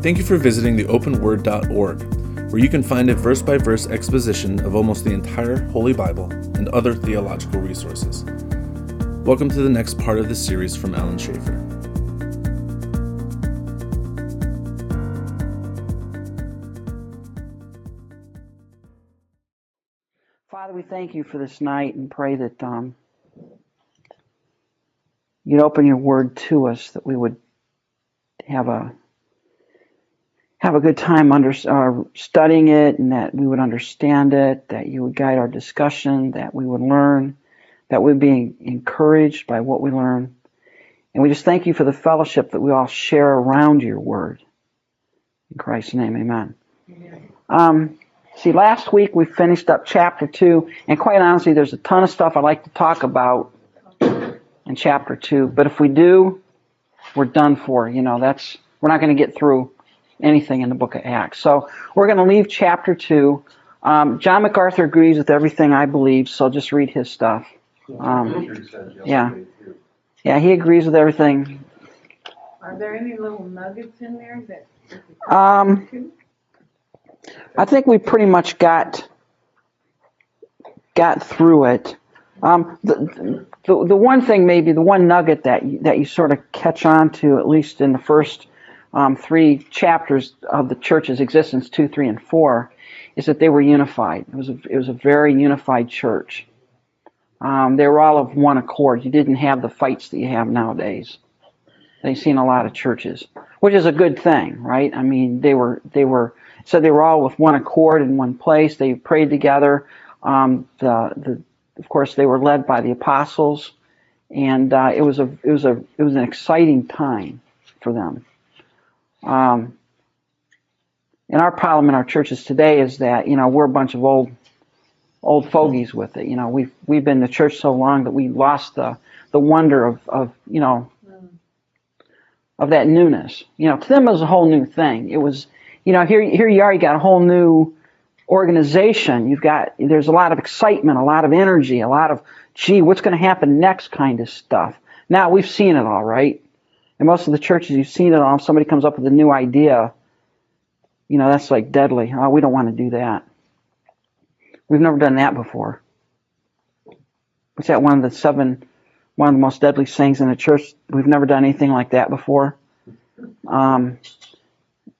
Thank you for visiting the openword.org, where you can find a verse by verse exposition of almost the entire Holy Bible and other theological resources. Welcome to the next part of this series from Alan Schaefer. Father, we thank you for this night and pray that um, you'd open your word to us, that we would have a have a good time under, uh, studying it, and that we would understand it, that you would guide our discussion, that we would learn, that we'd be encouraged by what we learn. And we just thank you for the fellowship that we all share around your word. In Christ's name, amen. amen. Um, see, last week we finished up chapter 2, and quite honestly, there's a ton of stuff I'd like to talk about in chapter 2. But if we do, we're done for. You know, that's, we're not going to get through anything in the book of Acts. So we're going to leave chapter 2. Um, John MacArthur agrees with everything I believe, so just read his stuff. Um, yeah. Yeah, he agrees with everything. Are there any little nuggets in there that? Um, I think we pretty much got got through it. Um, the, the the one thing maybe the one nugget that you, that you sort of catch on to at least in the first um, three chapters of the church's existence, two, three, and four, is that they were unified. It was a, it was a very unified church. Um, they were all of one accord. You didn't have the fights that you have nowadays. They've seen a lot of churches, which is a good thing, right? I mean, they were they were so they were all with one accord in one place. They prayed together. Um, the, the of course they were led by the apostles, and uh, it was a it was a it was an exciting time for them. Um, and our problem in our churches today is that you know we're a bunch of old old fogies with it. You know we've we've been the church so long that we lost the the wonder of of you know of that newness. You know to them it was a whole new thing. It was you know here here you are you got a whole new organization. You've got there's a lot of excitement, a lot of energy, a lot of gee what's going to happen next kind of stuff. Now we've seen it all right. In most of the churches, you've seen it all. If somebody comes up with a new idea, you know, that's like deadly. Oh, we don't want to do that. We've never done that before. What's that? One of the seven, one of the most deadly things in the church. We've never done anything like that before. Um,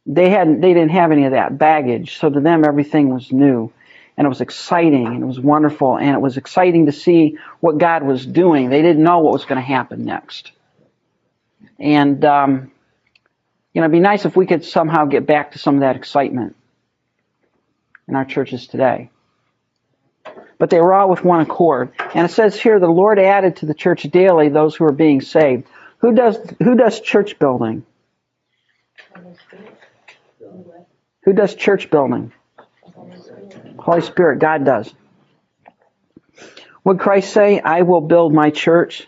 they hadn't, they didn't have any of that baggage. So to them, everything was new, and it was exciting, and it was wonderful, and it was exciting to see what God was doing. They didn't know what was going to happen next. And, um, you know, it'd be nice if we could somehow get back to some of that excitement in our churches today. But they were all with one accord. And it says here, the Lord added to the church daily those who are being saved. Who does, who does church building? Who does church building? Holy Spirit, God does. Would Christ say, I will build my church?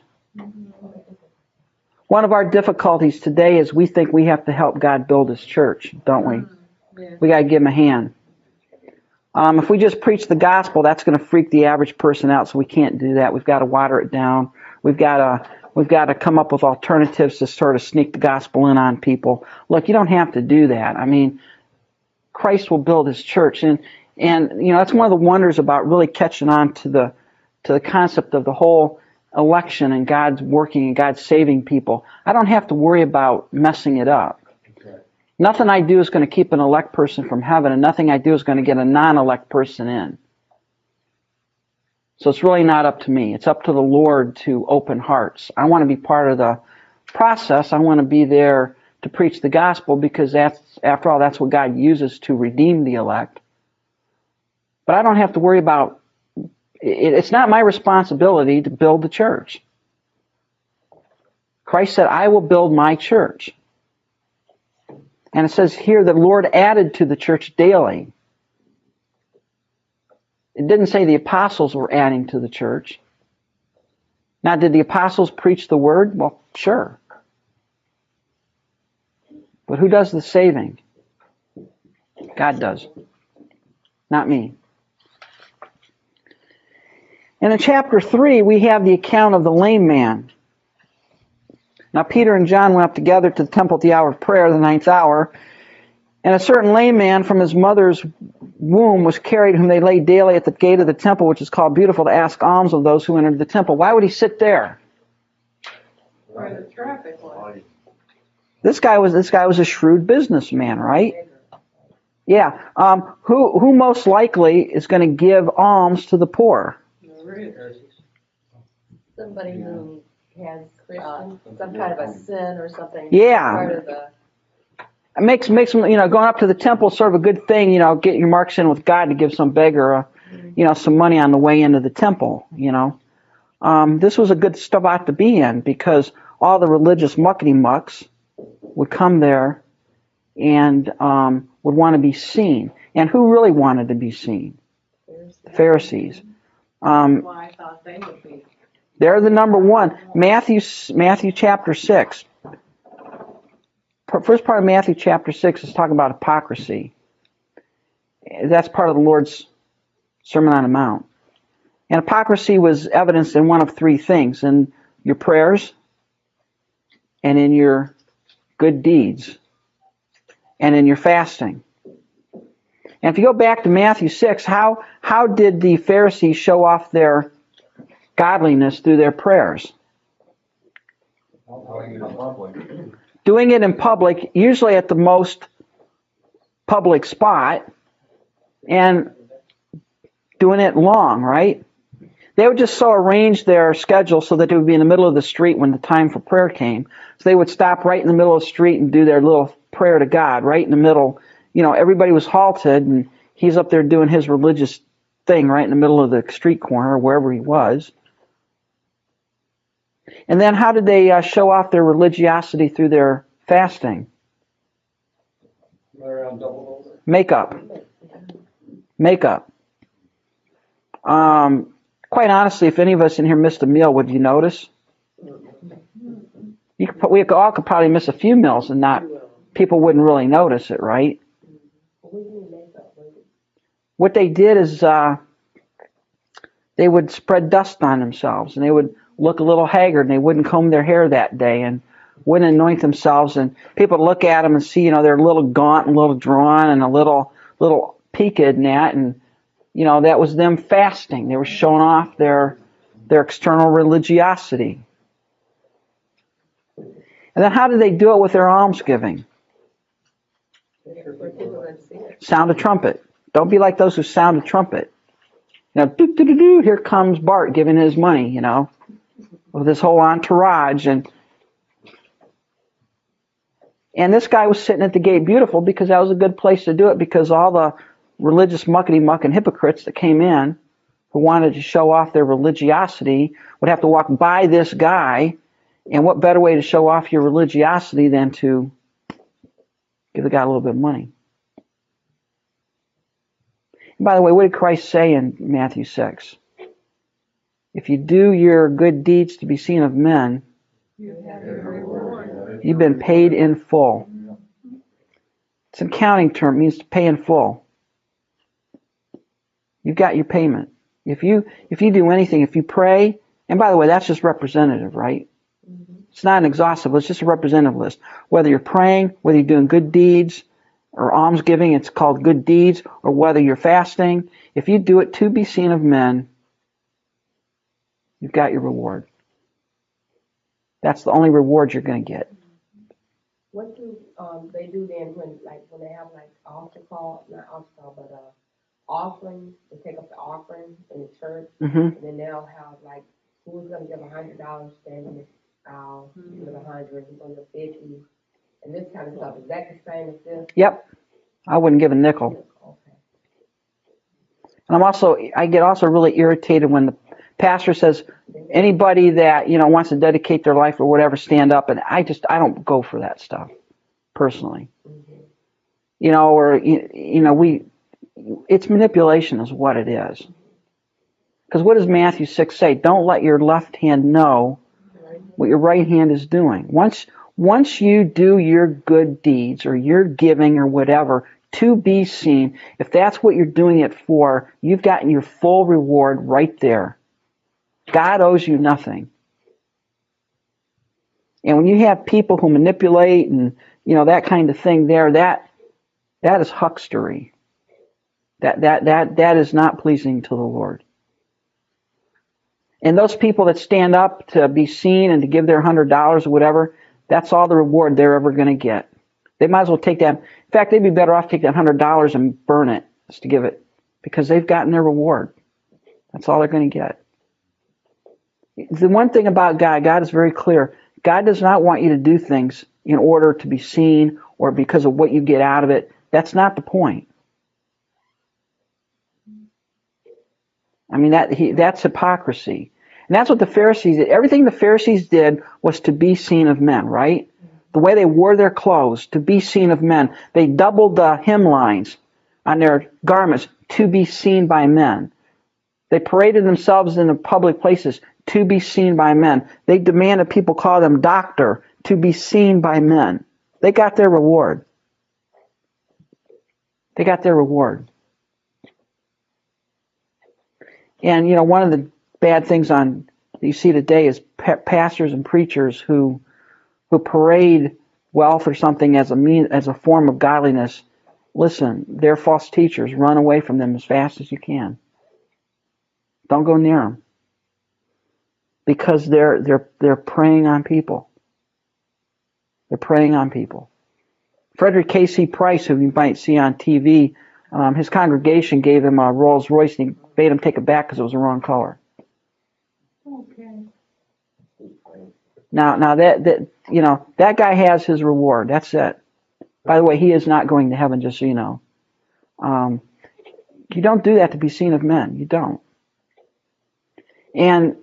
One of our difficulties today is we think we have to help God build his church, don't we? We got to give him a hand. Um, if we just preach the gospel, that's going to freak the average person out, so we can't do that. We've got to water it down. We've got to we've got to come up with alternatives to sort of sneak the gospel in on people. Look, you don't have to do that. I mean, Christ will build his church and and you know that's one of the wonders about really catching on to the to the concept of the whole election and God's working and God's saving people. I don't have to worry about messing it up. Okay. Nothing I do is going to keep an elect person from heaven and nothing I do is going to get a non-elect person in. So it's really not up to me. It's up to the Lord to open hearts. I want to be part of the process. I want to be there to preach the gospel because that's, after all, that's what God uses to redeem the elect. But I don't have to worry about, it's not my responsibility to build the church. Christ said, I will build my church. And it says here the Lord added to the church daily. It didn't say the apostles were adding to the church. Now, did the apostles preach the word? Well, sure. But who does the saving? God does. Not me. And in chapter 3, we have the account of the lame man. Now, Peter and John went up together to the temple at the hour of prayer, the ninth hour. And a certain lame man from his mother's womb was carried, whom they laid daily at the gate of the temple, which is called Beautiful, to ask alms of those who entered the temple. Why would he sit there? Where the traffic was. This guy was this guy was a shrewd businessman, right? Yeah. Um, who who most likely is going to give alms to the poor? The rich. Somebody who has uh, some kind of a sin or something. Yeah. Part of the, It makes makes them you know going up to the temple is sort of a good thing. You know, get your marks in with God to give some beggar, uh, you know, some money on the way into the temple. You know, um, this was a good spot to be in because all the religious muckety mucks would come there and um, would want to be seen. And who really wanted to be seen? The Pharisees. Um, they're the number one. Matthew, Matthew chapter 6. First part of Matthew chapter 6 is talking about hypocrisy. That's part of the Lord's Sermon on the Mount. And hypocrisy was evidenced in one of three things in your prayers, and in your good deeds, and in your fasting. And if you go back to Matthew 6, how, how did the Pharisees show off their godliness through their prayers. Doing it in public, usually at the most public spot, and doing it long, right? They would just so arrange their schedule so that it would be in the middle of the street when the time for prayer came. So they would stop right in the middle of the street and do their little prayer to God, right in the middle. You know, everybody was halted, and he's up there doing his religious thing right in the middle of the street corner, wherever he was. And then how did they uh, show off their religiosity through their fasting? Makeup. Makeup. Um, quite honestly, if any of us in here missed a meal, would you notice? You could, we all could probably miss a few meals and not people wouldn't really notice it, right? What they did is uh, they would spread dust on themselves and they would look a little haggard and they wouldn't comb their hair that day and wouldn't anoint themselves and people would look at them and see you know they're a little gaunt and a little drawn and a little little peaked and that and you know that was them fasting. They were showing off their their external religiosity. And then how did they do it with their almsgiving? Sound a trumpet don't be like those who sound a trumpet. You know doo, doo, doo, here comes bart giving his money you know with his whole entourage. And and this guy was sitting at the gate beautiful because that was a good place to do it because all the religious muckety muck and hypocrites that came in who wanted to show off their religiosity would have to walk by this guy. And what better way to show off your religiosity than to give the guy a little bit of money by the way what did christ say in matthew 6 if you do your good deeds to be seen of men. You've been paid in full. It's an accounting term, it means to pay in full. You've got your payment. If you if you do anything, if you pray, and by the way, that's just representative, right? It's not an exhaustive list, it's just a representative list. Whether you're praying, whether you're doing good deeds or almsgiving, it's called good deeds, or whether you're fasting, if you do it to be seen of men, you've got your reward. That's the only reward you're going to get. What do, um, they do then when, like, when they have like altar call, not altar call, but, uh, offerings, they take up the offering in the church, hmm and then they'll have like, who's gonna give a hundred dollars, stand in the aisle, give a hundred, who's gonna give fifty, and this kind of stuff, is that the same as this? Yep. I wouldn't give a nickel. Okay. And I'm also, I get also really irritated when the pastor says, anybody that, you know, wants to dedicate their life or whatever, stand up. And I just, I don't go for that stuff, personally. Mm-hmm. You know, or, you, you know, we, it's manipulation is what it is. Because what does Matthew 6 say? Don't let your left hand know what your right hand is doing. Once, once you do your good deeds or your giving or whatever to be seen, if that's what you're doing it for, you've gotten your full reward right there. God owes you nothing. And when you have people who manipulate and, you know, that kind of thing there, that, That is huckstery. That, that, that, that is not pleasing to the Lord. And those people that stand up to be seen and to give their hundred dollars or whatever, that's all the reward they're ever going to get. They might as well take that. In fact, they'd be better off taking that hundred dollars and burn it just to give it because they've gotten their reward. That's all they're going to get. The one thing about God, God is very clear. God does not want you to do things in order to be seen or because of what you get out of it. That's not the point. I mean that he, that's hypocrisy. And that's what the Pharisees did. Everything the Pharisees did was to be seen of men, right? The way they wore their clothes, to be seen of men. They doubled the hemlines on their garments to be seen by men. They paraded themselves in the public places to be seen by men. They demanded people call them doctor to be seen by men. They got their reward. They got their reward. And you know, one of the bad things on you see today is pa- pastors and preachers who who parade wealth or something as a mean as a form of godliness. Listen, they're false teachers. Run away from them as fast as you can. Don't go near them because they're they're they're preying on people. They're preying on people. Frederick K.C. Price, who you might see on TV, um, his congregation gave him a Rolls Royce and he made him take it back because it was the wrong color. Okay. Now, now that that you know that guy has his reward. That's it. By the way, he is not going to heaven, just so you know. Um, you don't do that to be seen of men. You don't. And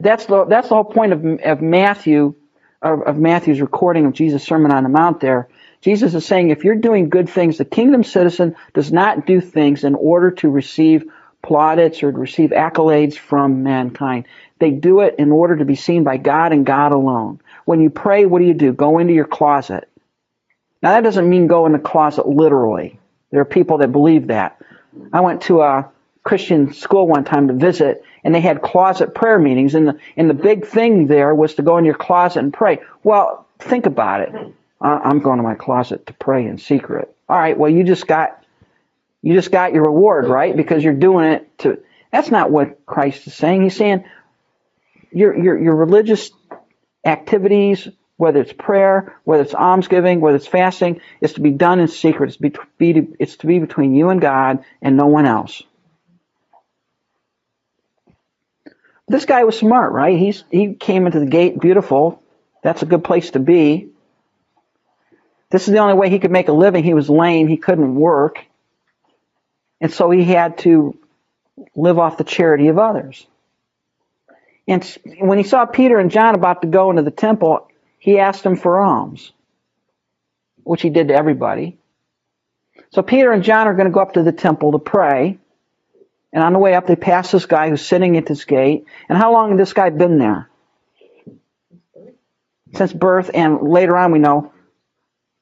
that's the that's the whole point of of Matthew of, of Matthew's recording of Jesus' Sermon on the Mount. There, Jesus is saying, if you're doing good things, the kingdom citizen does not do things in order to receive plaudits or to receive accolades from mankind. They do it in order to be seen by God and God alone. When you pray, what do you do? Go into your closet. Now that doesn't mean go in the closet literally. There are people that believe that. I went to a Christian school one time to visit, and they had closet prayer meetings, and the and the big thing there was to go in your closet and pray. Well, think about it. I'm going to my closet to pray in secret. All right. Well, you just got you just got your reward, right? Because you're doing it to. That's not what Christ is saying. He's saying your your your religious activities, whether it's prayer, whether it's almsgiving, whether it's fasting, is to be done in secret. It's, be, be, it's to be between you and God and no one else. This guy was smart, right? He's he came into the gate beautiful. That's a good place to be. This is the only way he could make a living. He was lame. He couldn't work. And so he had to live off the charity of others. And when he saw Peter and John about to go into the temple, he asked them for alms, which he did to everybody. So Peter and John are going to go up to the temple to pray. And on the way up, they pass this guy who's sitting at this gate. And how long had this guy been there? Since birth, and later on we know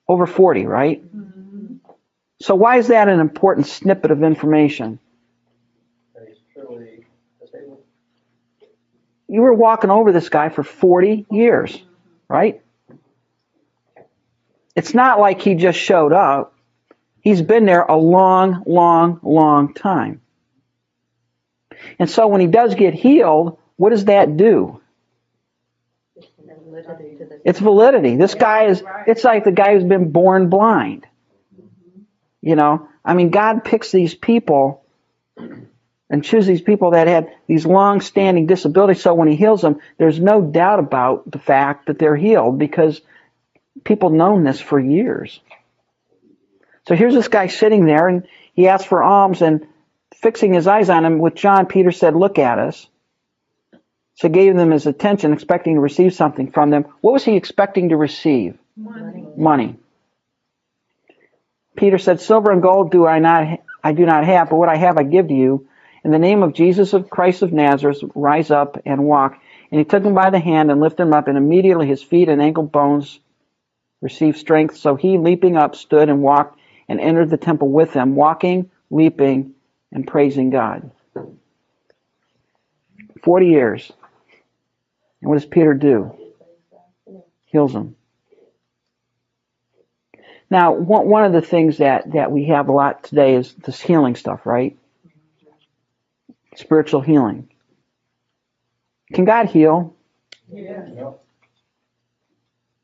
over 40, right? Mm-hmm. So why is that an important snippet of information? You were walking over this guy for 40 years, right? It's not like he just showed up. He's been there a long, long, long time. And so when he does get healed, what does that do? It's validity. This guy is, it's like the guy who's been born blind. You know, I mean, God picks these people and chooses these people that had these long standing disabilities. So when he heals them, there's no doubt about the fact that they're healed because people known this for years. So here's this guy sitting there and he asked for alms and fixing his eyes on him with John, Peter said, look at us. So gave them his attention, expecting to receive something from them. What was he expecting to receive? Money. Money. Peter said, Silver and gold do I not I do not have, but what I have I give to you. In the name of Jesus of Christ of Nazareth, rise up and walk. And he took him by the hand and lifted him up, and immediately his feet and ankle bones received strength. So he, leaping up, stood and walked and entered the temple with them, walking, leaping, and praising God. Forty years. And what does Peter do? Heals him. Now, one, one of the things that, that we have a lot today is this healing stuff, right? Spiritual healing. Can God heal? Yes.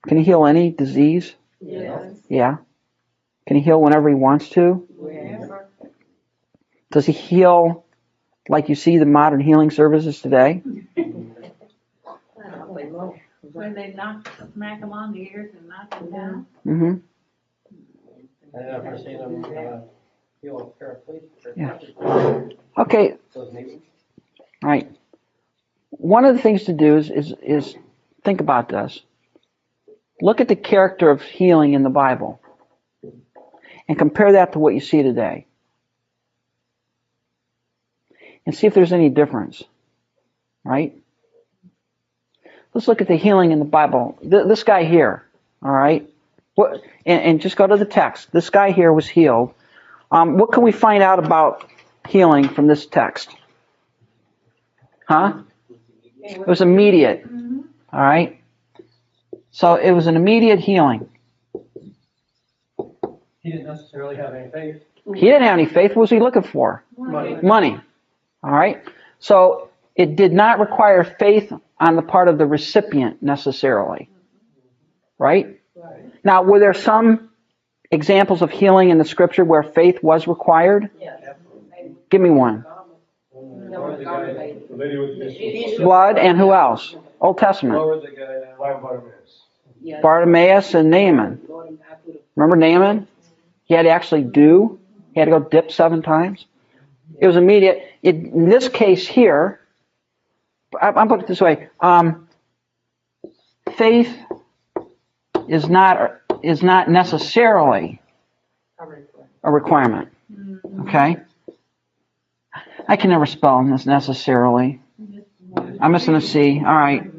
Can He heal any disease? Yes. Yeah. Can He heal whenever He wants to? Yes. Does He heal like you see the modern healing services today? When they knock, smack them on the ears and knock them down. Mm-hmm. Hmm I've never seen them, uh, paraplegic. Yeah. Okay, So it's neat. right. One of the things to do is, is, is think about this. Look at the character of healing in the Bible and compare that to what you see today. And see if there's any difference. Right? Let's look at the healing in the Bible. Th- this guy here, all right? What, and, and just go to the text. This guy here was healed. Um, what can we find out about healing from this text? Huh? It was immediate. All right? So it was an immediate healing. He didn't necessarily have any faith. He didn't have any faith. What was he looking for? Money. Money. All right? So it did not require faith on the part of the recipient necessarily. Right? Now, were there some examples of healing in the scripture where faith was required? Yes. Give me one. Lower the guy down. The lady with the Blood and who else? Old Testament. Lower the guy down. Blind Bartimaeus. And Naaman. Remember Naaman? He had to actually do. He had to go dip seven times. It was immediate. It, in this case here, I'm putting it this way: um, faith is not is not necessarily a requirement. Okay. I can never spell this necessarily. I'm just going to see. All right,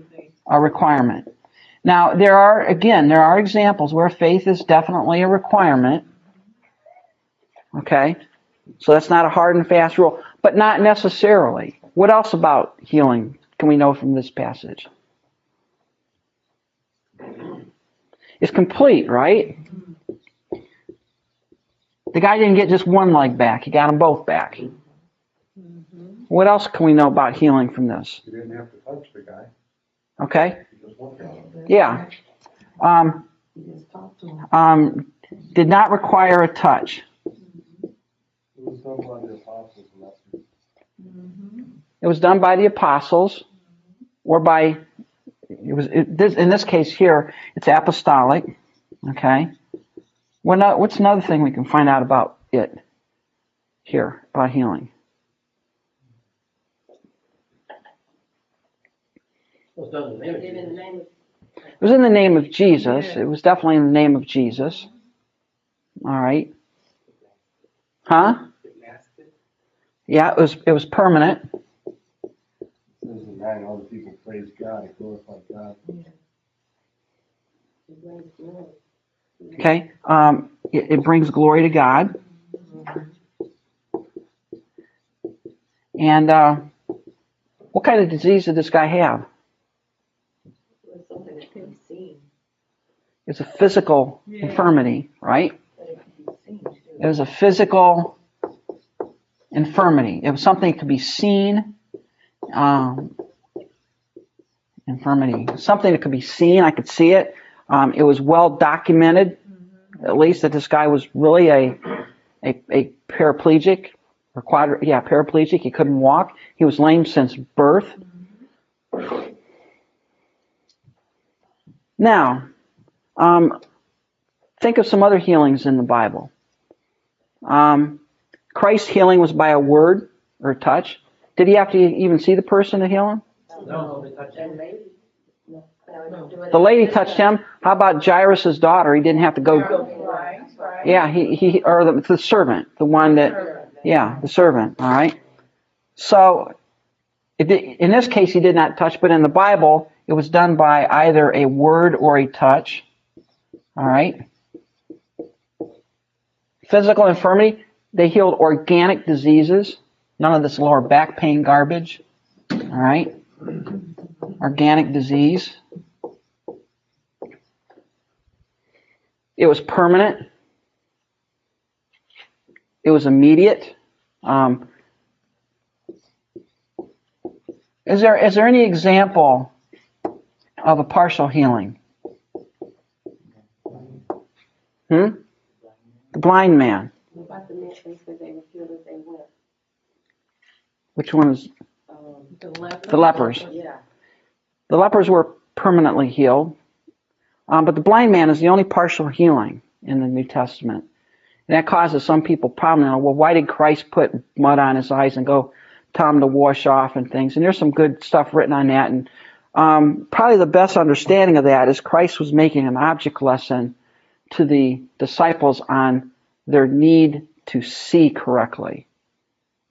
a requirement. Now, there are, again, there are examples where faith is definitely a requirement. Okay? So that's not a hard and fast rule, but not necessarily. What else about healing can we know from this passage? It's complete, right? The guy didn't get just one leg back, he got them both back. What else can we know about healing from this? You didn't have to touch the guy. Okay? You just looked at him. Yeah. Um, um, did not require a touch. It was done by the apostles. It was done by the apostles or by, it was, it, this, in this case here, it's apostolic. Okay? What, no- what's another thing we can find out about it here, about healing? It was in the name of Give in the Jesus. It was in the name of Jesus. It was definitely in the name of Jesus. All right. Huh? Yeah, it was, it was permanent. Says the and all the people praise God, glorify God. Okay, um, it, it brings glory to God. And uh, what kind of disease did this guy have? It was something that could be seen, It's a physical Yeah. infirmity, right? it could be seen too. It was a physical infirmity. It was something that could be seen. Um, infirmity, something that could be seen. I could see it. Um, it was well documented, at least that this guy was really a a, a paraplegic or quadri- yeah paraplegic. He couldn't walk. He was lame since birth. Now, um, think of some other healings in the Bible. Um, Christ's healing was by a word or a touch. Did he have to even see the person to heal him? No, And maybe, no, no, we don't do it. The lady touched him. How about Jairus' daughter? He didn't have to go. Right, right. Yeah, he, he or the, the servant, the one that, yeah, the servant. All right. So, it, did- in this case, he did not touch, but in the Bible, it was done by either a word or a touch. All right. Physical infirmity, they healed organic diseases. None of this lower back pain garbage. All right. Organic disease. It was permanent. it was immediate. Um, is there is there any example of a partial healing? Hmm? The blind man. What about the men, they were healed as they went? Which one is The leper. the lepers? yeah, The lepers were permanently healed, um, but the blind man is the only partial healing in the New Testament. And that causes some people problem. Know, well, why did Christ put mud on his eyes and go tell him to wash off and things? And there's some good stuff written on that. And um, probably the best understanding of that is Christ was making an object lesson to the disciples on their need to see correctly.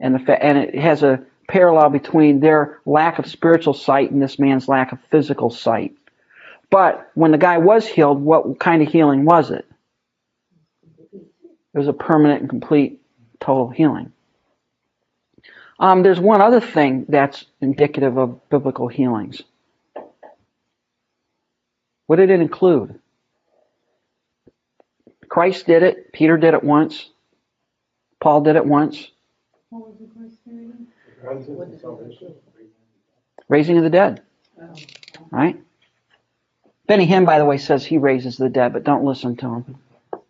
And, the fa- and it has a parallel between their lack of spiritual sight and this man's lack of physical sight. But when the guy was healed, what kind of healing was it? It was a permanent and complete total healing. Um, there's one other thing that's indicative of biblical healings. What did it include? Christ did it. Peter did it once. Paul did it once. What was the question? Raising of the dead. Right? Benny Hinn, by the way, says he raises the dead, but don't listen to him.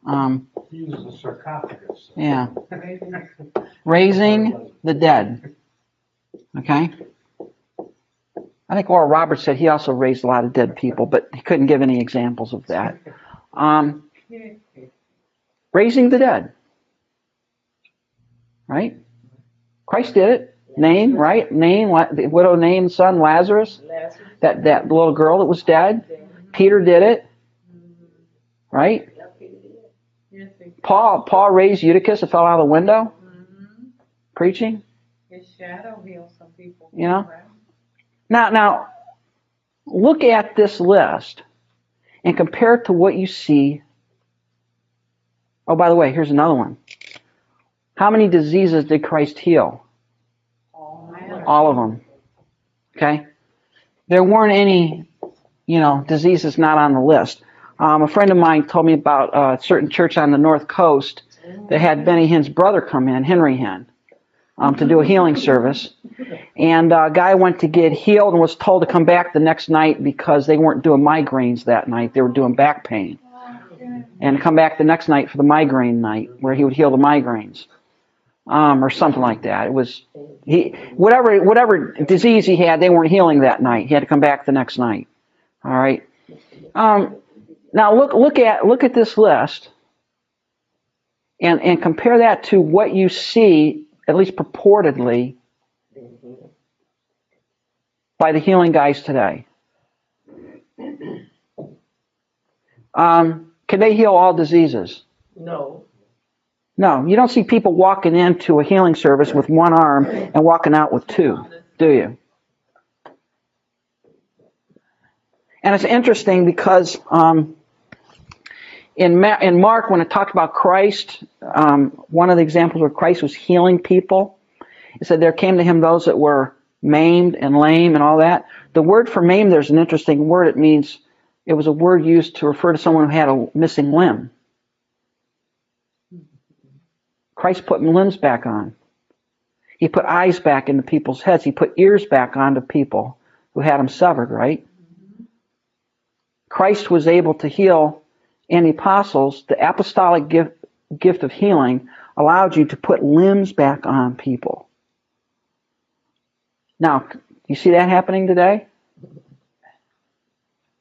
Um, He uses a sarcophagus. yeah. Raising the dead. Okay? I think Oral Roberts said he also raised a lot of dead people, but he couldn't give any examples of that. Um, raising the dead. Right? Christ did it. Name, right? Name, the widow Nain's son Lazarus. That, that little girl that was dead. Peter did it. Right? Paul, Paul raised Eutychus that fell out of the window preaching. His shadow healed some people. You know? Now, now, look at this list and compare it to what you see. Oh, by the way, here's another one. How many diseases did Christ heal? All of them. Okay? There weren't any, you know, diseases not on the list. Um, a friend of mine told me about a certain church on the North Coast that had Benny Hinn's brother come in, Henry Hinn, um, to do a healing service. And a guy went to get healed and was told to come back the next night because they weren't doing migraines that night. They were doing back pain. And come back the next night for the migraine night where he would heal the migraines. Um, or something like that. It was he whatever whatever disease he had, they weren't healing that night. He had to come back the next night. All right. Um, now look look at look at this list and and compare that to what you see, at least purportedly, by the healing guys today. Um, can they heal all diseases? No, No, you don't see people walking into a healing service with one arm and walking out with two, do you? And it's interesting because um, in, Ma- in Mark, when it talked about Christ, um, one of the examples where Christ was healing people, it said there came to him those that were maimed and lame and all that. The word for maimed, there's an interesting word. It means, it was a word used to refer to someone who had a missing limb. Christ put limbs back on. He put eyes back into people's heads. He put ears back onto people who had them severed, right? Christ was able to heal and the apostles. The apostolic gift, gift of healing allowed you to put limbs back on people. Now, you see that happening today?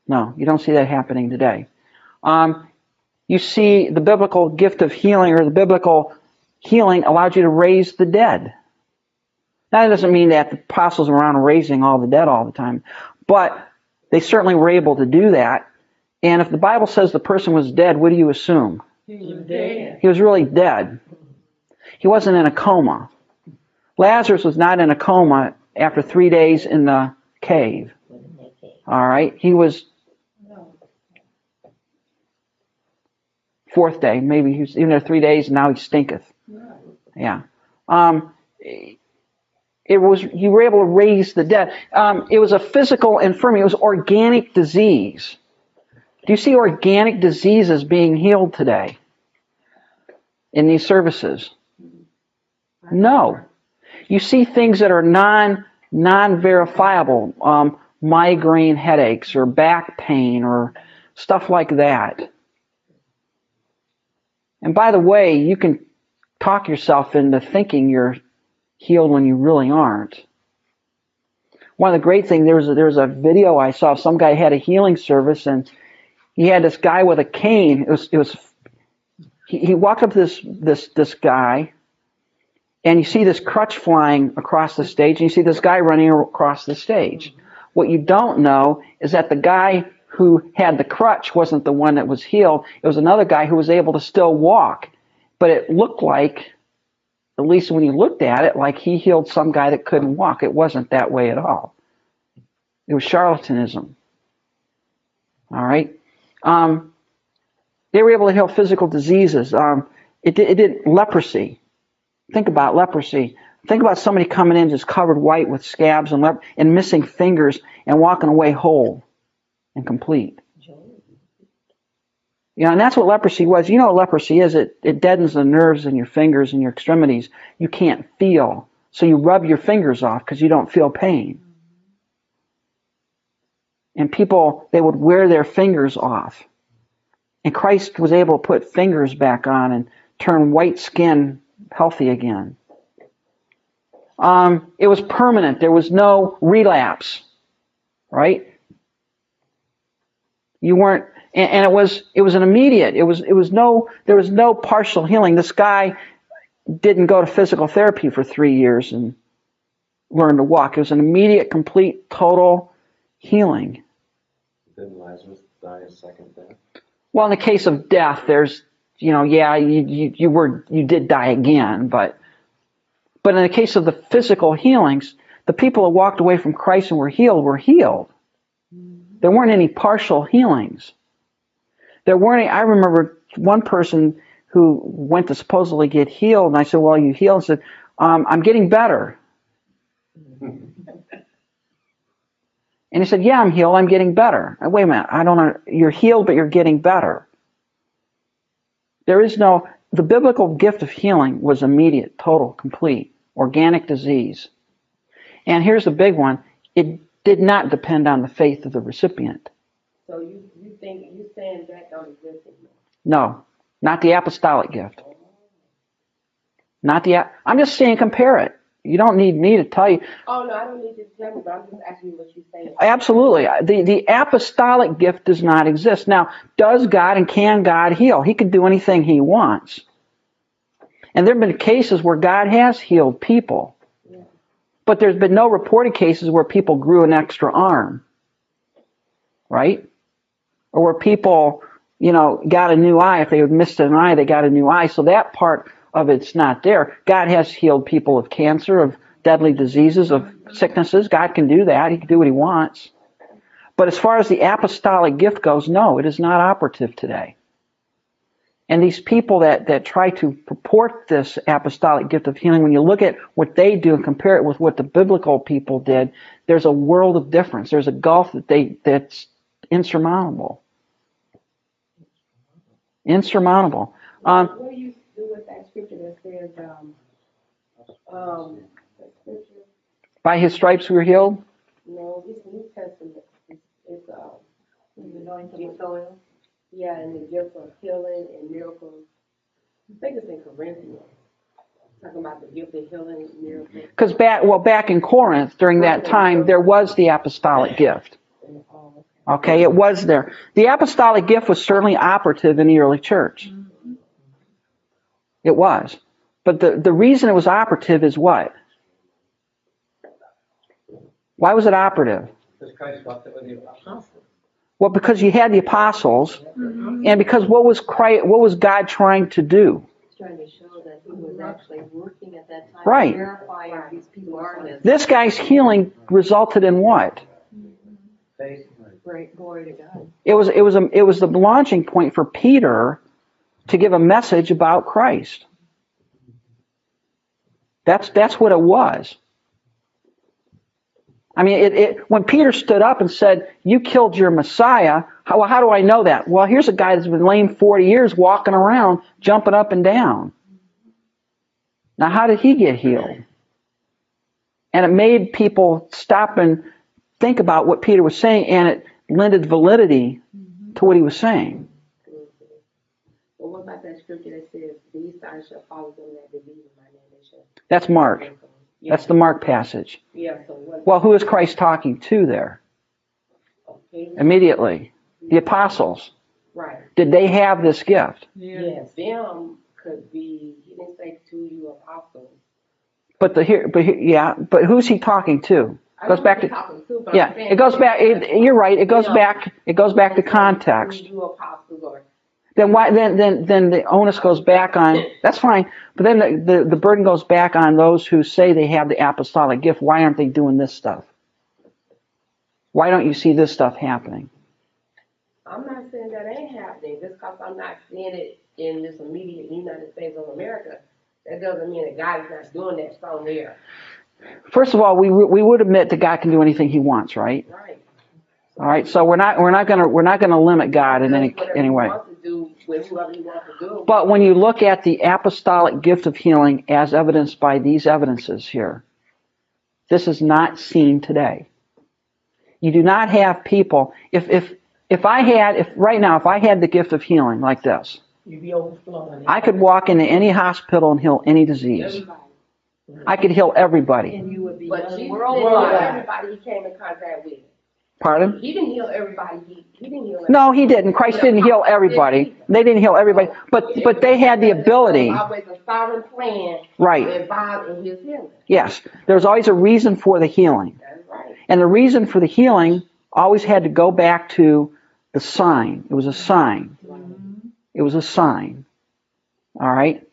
No, you don't see that happening today. Um, you see the biblical gift of healing or the biblical healing allowed you to raise the dead. Now, that doesn't mean that the apostles were around raising all the dead all the time, but they certainly were able to do that. And if the Bible says the person was dead, what do you assume? He was dead. He was really dead. He wasn't in a coma. Lazarus was not in a coma after three days in the cave. All right. He was fourth day. Maybe he was in there three days and now he stinketh. Yeah. Um, it was, you were able to raise the dead. Um, it was a physical infirmity. It was organic disease. Do you see organic diseases being healed today in these services? No. You see things that are non non verifiable, um, migraine headaches or back pain or stuff like that. And by the way, you can talk yourself into thinking you're healed when you really aren't. One of the great things there was a, there was a video I saw. Some guy had a healing service and he had this guy with a cane. It was it was he, he walked up to this this this guy and you see this crutch flying across the stage and you see this guy running across the stage. What you don't know is that the guy who had the crutch wasn't the one that was healed. It was another guy who was able to still walk. But it looked like, at least when you looked at it, like he healed some guy that couldn't walk. It wasn't that way at all. It was charlatanism. All right. Um, they were able to heal physical diseases. Um, it, it did leprosy. Think about leprosy. Think about somebody coming in just covered white with scabs and, lep- and missing fingers and walking away whole and complete. You know, and that's what leprosy was. You know what leprosy is? It, it deadens the nerves in your fingers and your extremities. You can't feel. So you rub your fingers off because you don't feel pain. And people, they would wear their fingers off. And Christ was able to put fingers back on and turn white skin healthy again. Um, it was permanent. There was no relapse, right? You weren't, and, and it was it was an immediate. It was it was no there was no partial healing. This guy didn't go to physical therapy for three years and learn to walk. It was an immediate, complete, total healing. Didn't Lazarus die a second death? Well, in the case of death, there's you know, yeah, you, you, you were you did die again, but but in the case of the physical healings, the people who walked away from Christ and were healed were healed. Mm-hmm. There weren't any partial healings. There weren't. Any, I remember one person who went to supposedly get healed, and I said, "Well, you healed?" And said, um, "I'm getting better." And he said, "Yeah, I'm healed. I'm getting better." Wait a minute. I don't know. You're healed, but you're getting better. There is no. The biblical gift of healing was immediate, total, complete, organic disease. And here's the big one: it did not depend on the faith of the recipient. So you think, you saying that don't exist anymore? No, not the apostolic gift. Not the. ap- I'm just saying, compare it. You don't need me to tell you. Oh, no, I don't need you to tell me, but I'm just asking you what you're saying. Absolutely. The, the apostolic gift does not exist. Now, does God and can God heal? He can do anything he wants. And there have been cases where God has healed people. But there's been no reported cases where people grew an extra arm. Right? Or where people, you know, got a new eye. If they had missed an eye, they got a new eye. So that part of it's not there. God has healed people of cancer, of deadly diseases, of sicknesses. God can do that. He can do what he wants. But as far as the apostolic gift goes, no, it is not operative today. And these people that, that try to purport this apostolic gift of healing, when you look at what they do and compare it with what the biblical people did, there's a world of difference. There's a gulf that they that's insurmountable. Insurmountable. Um, What do you do with that scripture that says, um, um, scripture, by his stripes we were healed. no, this New Testament, it's, it's, uh, The anointing with oil. yeah, and the gift of healing and miracles. I think it's in Corinthians, talking about the gift of healing and miracles. Because back, well, back in Corinth during that time, there was the apostolic gift. And, Okay, it was there. The apostolic gift was certainly operative in the early church. It was. But the, the reason it was operative is what? Why was it operative? Because Christ walked it with the apostles. Well, because you had the apostles, mm-hmm. and because what was Christ, what was God trying to do? Trying to show that he was actually working at that time. Right. To verify if these people are this. This guy's healing resulted in what? Mm-hmm. Faith. Great glory to God. It was it was a, it was the launching point for Peter to give a message about Christ. That's that's what it was. I mean, it, it, when Peter stood up and said, "You killed your Messiah," how how do I know that? Well, here's a guy that's been lame 40 years, walking around, jumping up and down. Now, how did he get healed? And it made people stop and think about what Peter was saying, and it lended validity mm-hmm. to what he was saying. But what about that scripture that says, these signs shall follow them that believe in my name, they shall. That's Mark. Yeah, That's the Mark passage. yeah, so what? Well, who is Christ talking to there? Okay, Immediately. The apostles. Right, Did they have this gift? yes, them could be, he didn't say to you apostles. But the here, but here, yeah, but who's he talking to? I Goes back to you're talking to, but I'm yeah. saying- It goes back. It, you're right. It goes Yeah. back. It goes back to context. you apostles or, Then why? Then then then the onus goes back on. That's fine. But then the, the the burden goes back on those who say they have the apostolic gift. Why aren't they doing this stuff? Why don't you see this stuff happening? I'm not saying that ain't happening, just cause I'm not seeing it in this immediate United States of America, that doesn't mean that God is not doing that somewhere, First of all, we we would admit that God can do anything He wants, right? right? All right. So we're not we're not gonna we're not gonna limit God in any any way. wants to do with whoever he wants to do. But when you look at the apostolic gift of healing as evidenced by these evidences here, this is not seen today. You do not have people, if, if, if I had, if right now, if I had the gift of healing like this, You be overflowing. I could walk into any hospital and heal any disease. Everybody. I could heal everybody. And you would be But done Jesus didn't heal worldwide. everybody he came in contact with. Pardon? He didn't heal everybody, he, he didn't heal. everybody. No, he didn't. Christ didn't heal everybody. They didn't heal everybody, but, but they had the ability, There's Always a sovereign plan right? involved in his healing, Yes. There's always a reason for the healing. that's right. And the reason for the healing always had to go back to the sign. It was a sign. Mm-hmm. It was a sign. All right?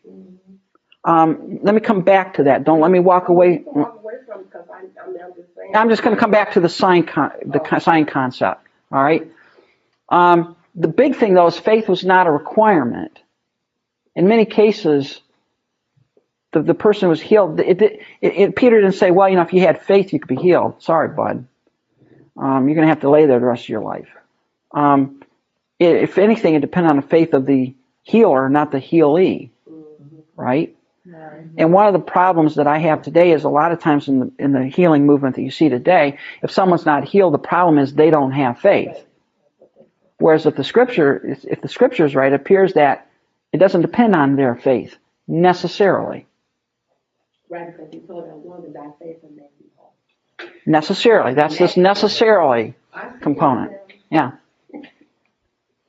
Um, let me come back to that. Don't let me walk away. You can walk away from it, cause I, I mean, I'm just saying. I'm just going to come back to the sign, con- the co- sign concept. All right? Um, the big thing, though, is faith was not a requirement. In many cases, the, the person was healed. It, it, it, Peter didn't say, well, you know, if you had faith, you could be healed. Sorry, bud. Um, you're going to have to lay there the rest of your life. Um, if anything, it depended on the faith of the healer, not the healee. Right? And one of the problems that I have today is a lot of times in the, in the healing movement that you see today, if someone's not healed, the problem is they don't have faith. Whereas if the scripture, if the scripture is right, it appears that it doesn't depend on their faith necessarily. Right, because he told that woman, thy faith will make you whole. Necessarily. That's this necessarily component. Yeah.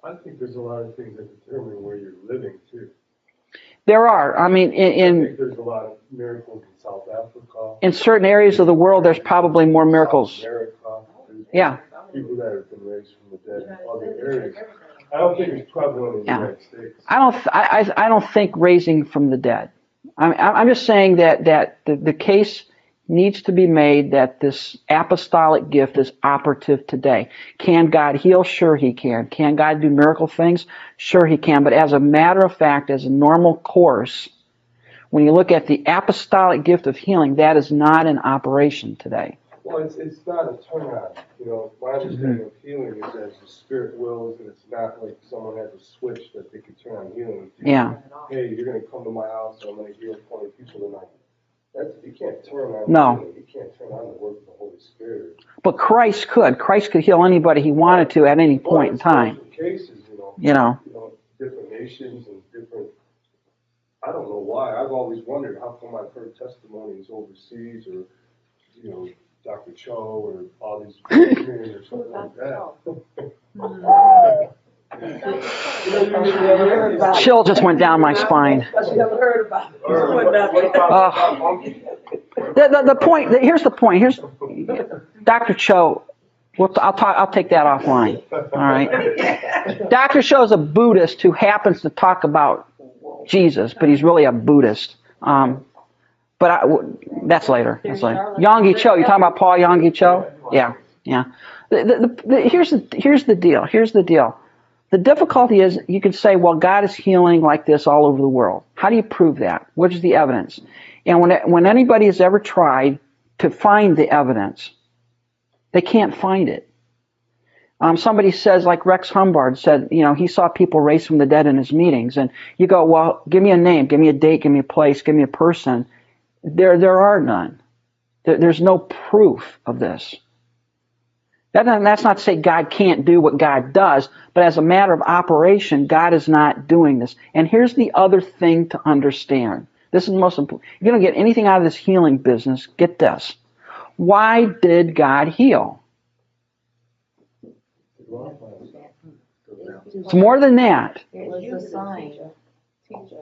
I think there's a lot of things that determine where you're living too. There are. I mean, in, in, there's a lot of miracles in South Africa. in certain areas of the world, there's probably more miracles. America. Yeah. People that have been raised from the dead in other areas. I don't think it's prevalent in the Yeah. United States. I don't. th- I. I I don't think raising from the dead. I'm. I'm just saying that that the, the case needs to be made that this apostolic gift is operative today. Can God heal? Sure, He can. Can God do miracle things? Sure, He can. But as a matter of fact, as a normal course, when you look at the apostolic gift of healing, that is not in operation today. Well, it's, it's not a turn on, you know, my understanding Mm-hmm. of healing is as the spirit wills, and it's not like someone has a switch that they can turn on healing. Yeah. Hey, you're gonna come to my house, and I'm gonna heal twenty people tonight. That's, you can't turn on. No. You can't turn on the work of the Holy Spirit. But Christ could. Christ could heal anybody He wanted to at any point in time. Cases, you know, You know. you know, different nations and different, I don't know why, I've always wondered, how come I've heard testimonies overseas or, you know, Dr. Cho or all these, or something like that. Chill just went down my spine. Uh, The, the, the point, here's the point, here's, Dr. Cho, well, I'll talk, I'll take that offline, all right? Dr. Cho's a Buddhist who happens to talk about Jesus, but he's really a Buddhist. Um, but I, that's later, that's later. Yonggi Cho, you talking about Paul Yonggi Cho? Yeah, yeah. The, the, the, the, here's the, here's the deal, here's the deal. The difficulty is you can say, well, God is healing like this all over the world. How do you prove that? What is the evidence? And when, when anybody has ever tried to find the evidence, they can't find it. Um, somebody says, like Rex Humbard said, you know, he saw people raised from the dead in his meetings. And you go, well, give me a name, give me a date, give me a place, give me a person. There, there are none. There, there's no proof of this. That, that's not to say God can't do what God does, but as a matter of operation, God is not doing this. And here's the other thing to understand. This is the most important. If you don't get anything out of this healing business, get this. Why did God heal? It's more than that. It was a sign. Teacher,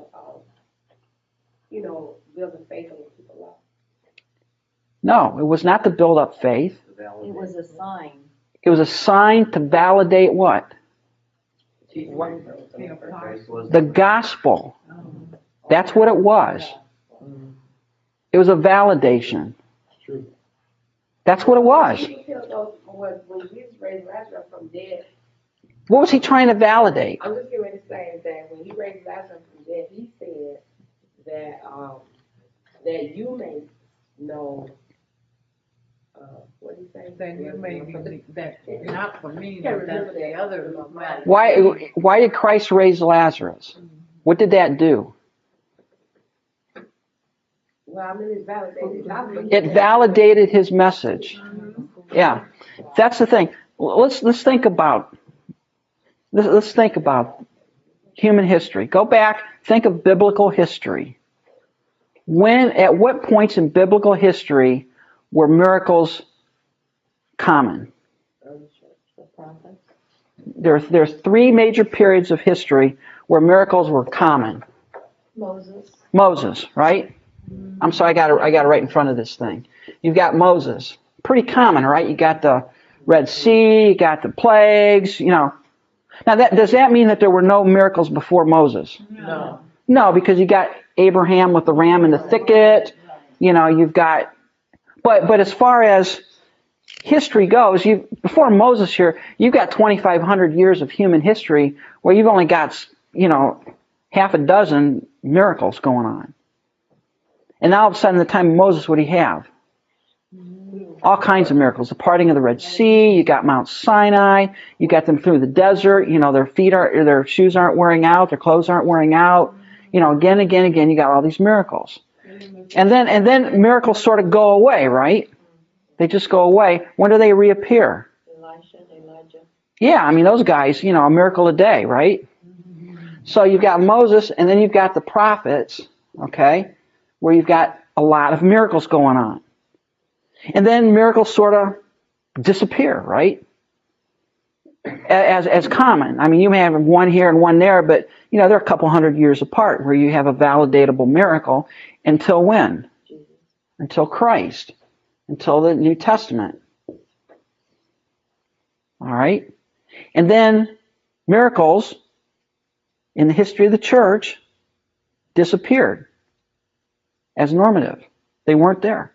you know, building faith in people up. No, it was not to build up faith. It was a sign. It was a sign to validate what? The gospel. That's what it was. It was a validation. That's what it was. He killed those, when, when Jesus raised Lazarus from dead, What was he trying to validate? I'm just getting ready to say that when he raised Lazarus from death, he said that, um, that you may know, uh, what did he say? Then you may be, that, not for me, but that's remember the other matter. Why, why did Christ raise Lazarus? What did that do? Well, I mean, it's validated. It validated his message. Yeah, that's the thing. Let's let's think about let's, let's think about human history. Go back, think of biblical history. When, at what points in biblical history were miracles common? The prophets. There's there's three major periods of history where miracles were common. Moses. Moses, right? Mm-hmm. I'm sorry, I got it, I got it right in front of this thing. You've got Moses, pretty common, right? You got the Red Sea, you got the plagues, you know. Now, that does that mean that there were no miracles before Moses? No. No, because you got Abraham with the ram in the thicket. You know, you've got, but but as far as history goes, you before Moses here, you've got 2,500 years of human history where you've only got you know half a dozen miracles going on. And now all of a sudden, the time of Moses, what do you have? All kinds of miracles. The parting of the Red Sea. You got Mount Sinai. You got them through the desert. You know, their feet are, their shoes aren't wearing out. Their clothes aren't wearing out. You know, again, again, again, you got all these miracles. And then, and then miracles sort of go away, right? They just go away. When do they reappear? Elisha, Elijah. Yeah, I mean, those guys, you know, a miracle a day, right? So you've got Moses, and then you've got the prophets, okay, where you've got a lot of miracles going on. And then miracles sort of disappear, right? As, as common. I mean, you may have one here and one there, but, you know, they're a couple hundred years apart where you have a validatable miracle until when? Until Christ. Until the New Testament. All right? And then miracles in the history of the church disappeared as normative. They weren't there.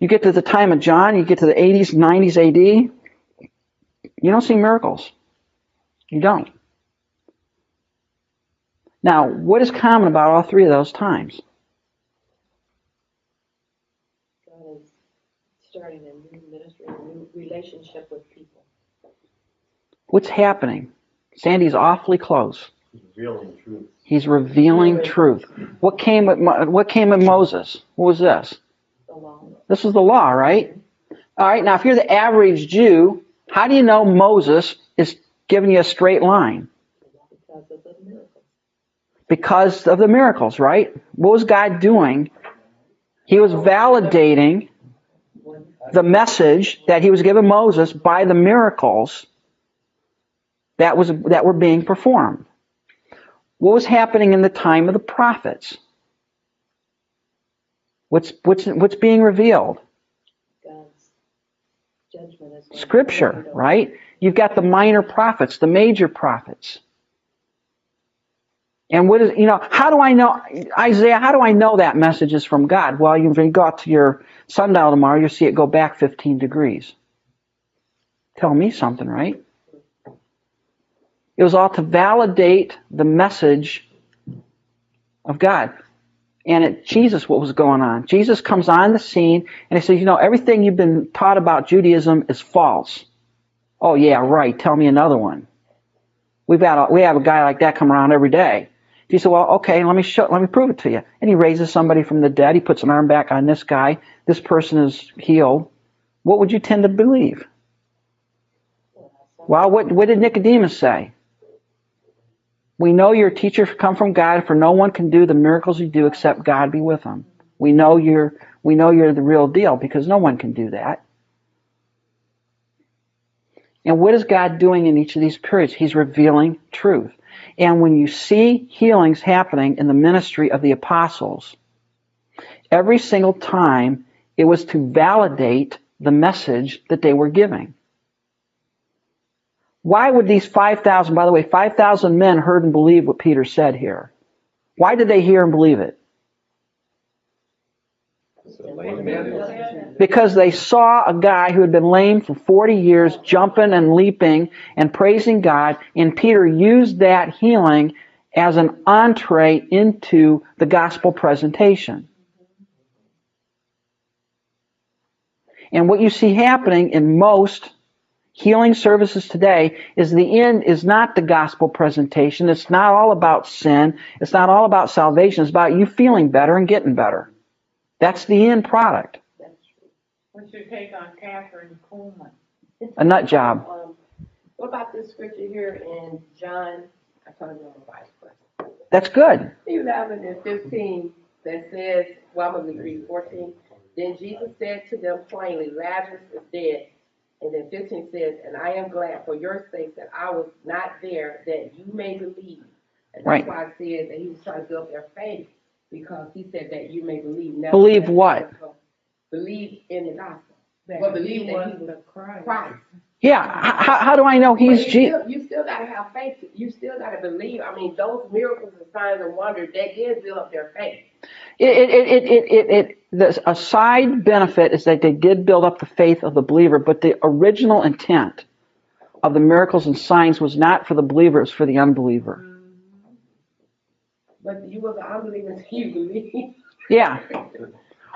You get to the time of John, you get to the 80s, 90s AD, you don't see miracles. You don't. Now, what is common about all three of those times? God is starting a new ministry, a new relationship with people. What's happening? Sandy's awfully close. He's Revealing truth. He's revealing truth. What came with what came with Moses? What was this? The law. This was the law, right? All right. Now, if you're the average Jew, how do you know Moses is giving you a straight line? Because of the miracles. Because of the miracles, right? What was God doing? He was validating the message that he was giving Moses by the miracles that was that were being performed. What was happening in the time of the prophets? What's what's what's being revealed? God's judgment is. going Scripture, right? You've got the minor prophets, the major prophets. And what is, you know, how do I know, Isaiah, how do I know that message is from God? Well, you can go out to your sundial tomorrow, you'll see it go back 15 degrees. Tell me something, right? It was all to validate the message of God. And at Jesus, what was going on? Jesus comes on the scene and he says, you know, everything you've been taught about Judaism is false. Oh yeah, right. Tell me another one. We've got a, we have a guy like that come around every day. He said, well, okay, let me show, let me prove it to you. And he raises somebody from the dead. He puts an arm back on this guy. This person is healed. What would you tend to believe? Well, what, what did Nicodemus say? We know your teacher come from God, for no one can do the miracles you do except God be with him. We know you're, we know you're the real deal because no one can do that. And what is God doing in each of these periods? He's revealing truth. And when you see healings happening in the ministry of the apostles, every single time it was to validate the message that they were giving. Why would these 5,000, by the way, 5,000 men heard and believed what Peter said here? Why did they hear and believe it? Because they saw a guy who had been lame for 40 years jumping and leaping and praising God, and Peter used that healing as an entree into the gospel presentation. And what you see happening in most healing services today is the end is not the gospel presentation. It's not all about sin. It's not all about salvation. It's about you feeling better and getting better. That's the end product. That's true. What's your take on Kathryn Kuhlman? A nut job. Um, what about this scripture here in John, I told you the vice versa. That's good. Eleven and fifteen, that says, well, I'm gonna read fourteen. Then Jesus said to them plainly, Lazarus is dead. And then fifteen says, and I am glad for your sake that I was not there, that you may believe. And Right. that's why I said that he was trying to build their faith, because he said that you may believe. Never- Believe what? Believe in the gospel. That Well, believe that he was the Christ. Christ. Yeah. How, how do I know he's But you Jesus? You still gotta have faith, you still gotta believe, I mean, those miracles and signs and wonders, that did build up their faith. It, it, it, it, it, it, the, a side benefit is that they did build up the faith of the believer, but the original intent of the miracles and signs was not for the believer, it was for the unbeliever. Mm. But you was an unbeliever until you believe. Yeah.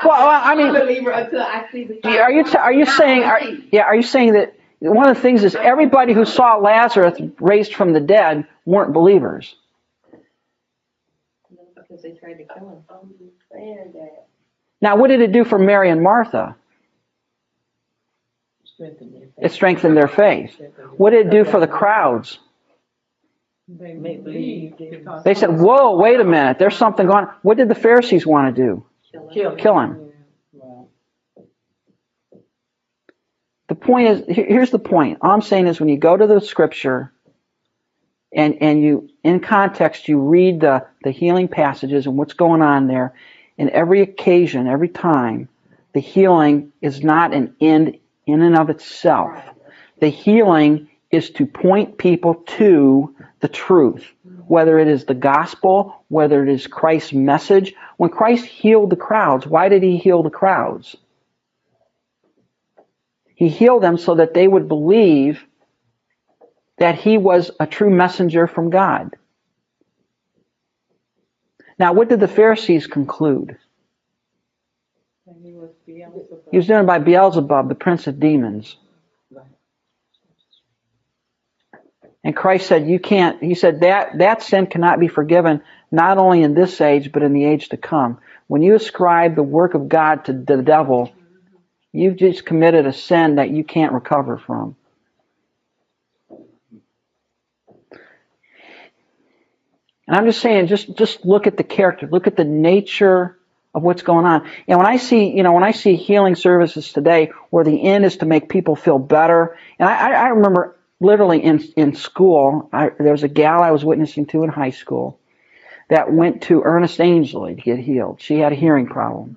Well, I mean, Unbeliever until I see the. are you, are you saying, are, yeah, are you saying that one of the things is everybody who saw Lazarus raised from the dead weren't believers? Because they tried to kill him. I'm saying that. Now, what did it do for Mary and Martha? It strengthened their faith. What did it do for the crowds? They believed. They said, whoa, wait a minute, there's something going on. What did the Pharisees want to do? Kill him. Kill him. The point is, here's the point. All I'm saying is when you go to the scripture and, and you, in context, you read the, the healing passages and what's going on there, in every occasion, every time, the healing is not an end in and of itself. The healing is to point people to the truth, whether it is the gospel, whether it is Christ's message. When Christ healed the crowds, why did he heal the crowds? He healed them so that they would believe that he was a true messenger from God. Now, what did the Pharisees conclude? He was. He was done by Beelzebub, the prince of demons. And Christ said, You can't, he said, that, that sin cannot be forgiven, not only in this age, but in the age to come. When you ascribe the work of God to the devil, you've just committed a sin that you can't recover from. And I'm just saying, just, just look at the character, look at the nature of what's going on. And when I see, you know, when I see healing services today where the end is to make people feel better, and I, I remember literally in, in school, I, there was a gal I was witnessing to in high school that went to Ernest Angley to get healed. She had a hearing problem.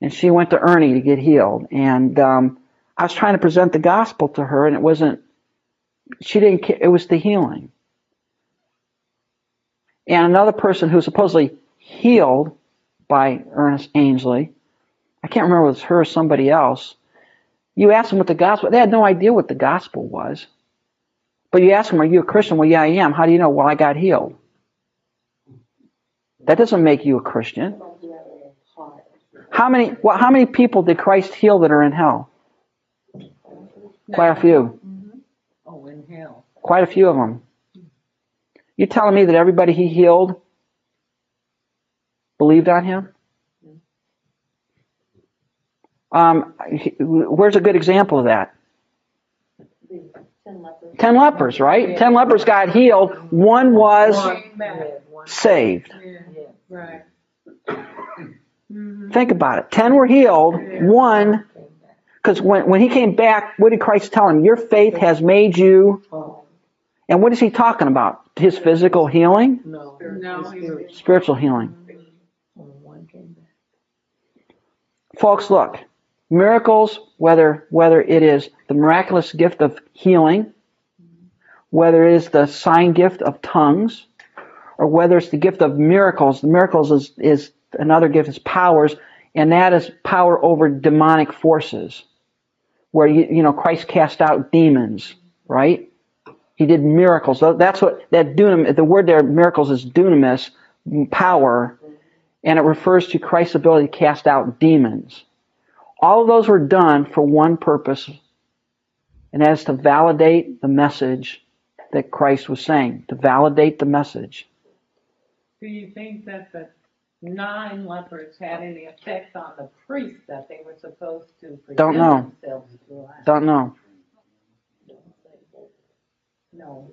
And she went to Ernie to get healed. And um, I was trying to present the gospel to her, and it wasn't, she didn't it was the healing. And another person who was supposedly healed by Ernest Angley, I can't remember if it was her or somebody else. You asked them what the gospel, they had no idea what the gospel was. But you ask them, are you a Christian? Well, yeah, I am. How do you know? Well, I got healed. That doesn't make you a Christian. How many, well, how many people did Christ heal that are in hell? Quite a few. Oh, in hell. Quite a few of them. You telling me that everybody he healed believed on him? Um, where's a good example of that? The ten lepers. Ten lepers, right? Ten lepers got healed. One was Came saved. Yeah, right. Think about it. Ten were healed. One, because when, when he came back, what did Christ tell him? Your faith has made you. And what is he talking about? His physical healing? No. No, Spiritual healing. Folks, look. Miracles, whether whether it is the miraculous gift of healing, whether it is the sign gift of tongues, or whether it's the gift of miracles. The miracles is, is another gift is powers, and that is power over demonic forces. Where you you know Christ cast out demons, right? He did miracles. So That's what that dunam. The word there, miracles, is dunamis, power, and it refers to Christ's ability to cast out demons. All of those were done for one purpose, and that is to validate the message that Christ was saying. To validate the message. Do you think that the nine lepers had any effect on the priests that they were supposed to Don't know. themselves to? Don't know. No,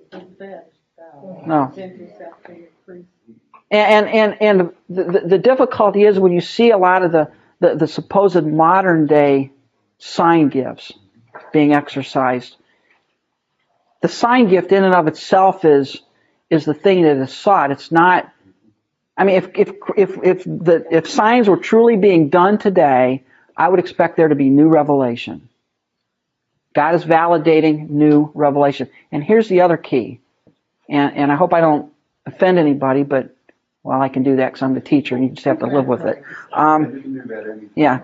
uh, No. present yourself to your priest. And and and the, the, the difficulty is when you see a lot of the, the, the supposed modern day sign gifts being exercised. The sign gift in and of itself is is the thing that is sought. It's not. I mean, if if if if the if signs were truly being done today, I would expect there to be new revelation. God is validating new revelation. And here's the other key. And and I hope I don't offend anybody, but well, I can do that because I'm the teacher, and you just have to live with it. Um, yeah.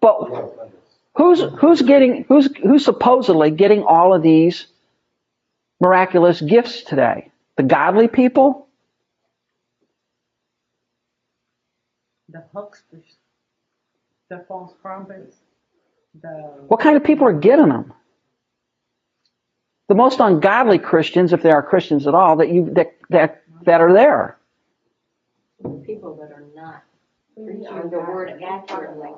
But who's who's getting who's who's supposedly getting all of these miraculous gifts today? The godly people? The hucksters, the false prophets, the, What kind of people are getting them? The most ungodly Christians, if they are Christians at all, that you that that that are there. People that are not preaching the word accurately.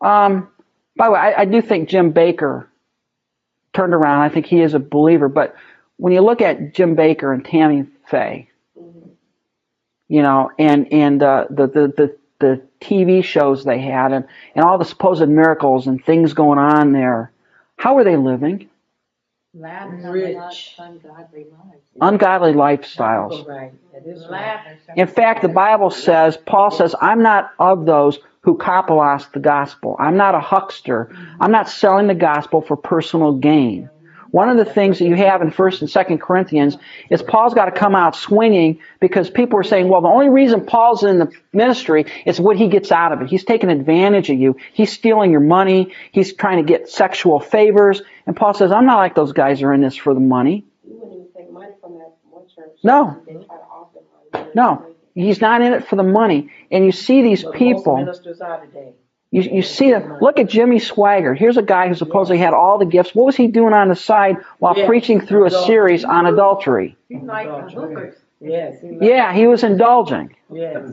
Um, by the way, I, I do think Jim Bakker turned around. I think he is a believer. But when you look at Jim Bakker and Tammy Faye, you know, and and uh, the, the the the TV shows they had, and and all the supposed miracles and things going on there, how are they living? Lavish, Rich. Ungodly lives. Ungodly lifestyles. Right, that is right. In fact, the Bible says, Paul says, I'm not of those who copolas the gospel. I'm not a huckster. I'm not selling the gospel for personal gain. One of the things that you have in 1st and 2nd Corinthians is Paul's got to come out swinging because people are saying, well, the only reason Paul's in the ministry is what he gets out of it. He's taking advantage of you. He's stealing your money. He's trying to get sexual favors. And Paul says, I'm not like those guys who are in this for the money. You wouldn't even take money from that one church. No. They try to offer money. No, he's not in it for the money. And you see these people. Ministers are today. You, you see them. Look at Jimmy Swaggart. Here's a guy who supposedly had all the gifts. What was he doing on the side while Yeah. preaching through a series on adultery? He's like hookers. Yes. he- Yeah, he was indulging. Yes.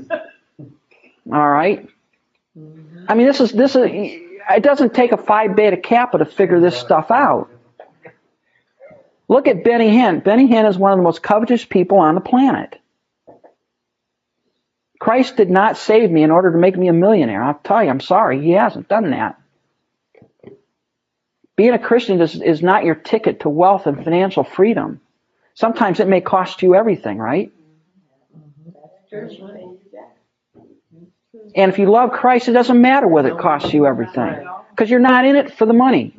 All right. Mm-hmm. I mean, this is this is. It doesn't take a phi beta kappa to figure this stuff out. Look at Benny Hinn. Benny Hinn is one of the most covetous people on the planet. Christ did not save me in order to make me a millionaire. I'll tell you, I'm sorry, he hasn't done that. Being a Christian is, is not your ticket to wealth and financial freedom. Sometimes it may cost you everything, right? And if you love Christ, it doesn't matter whether it costs you everything. Because you're not in it for the money.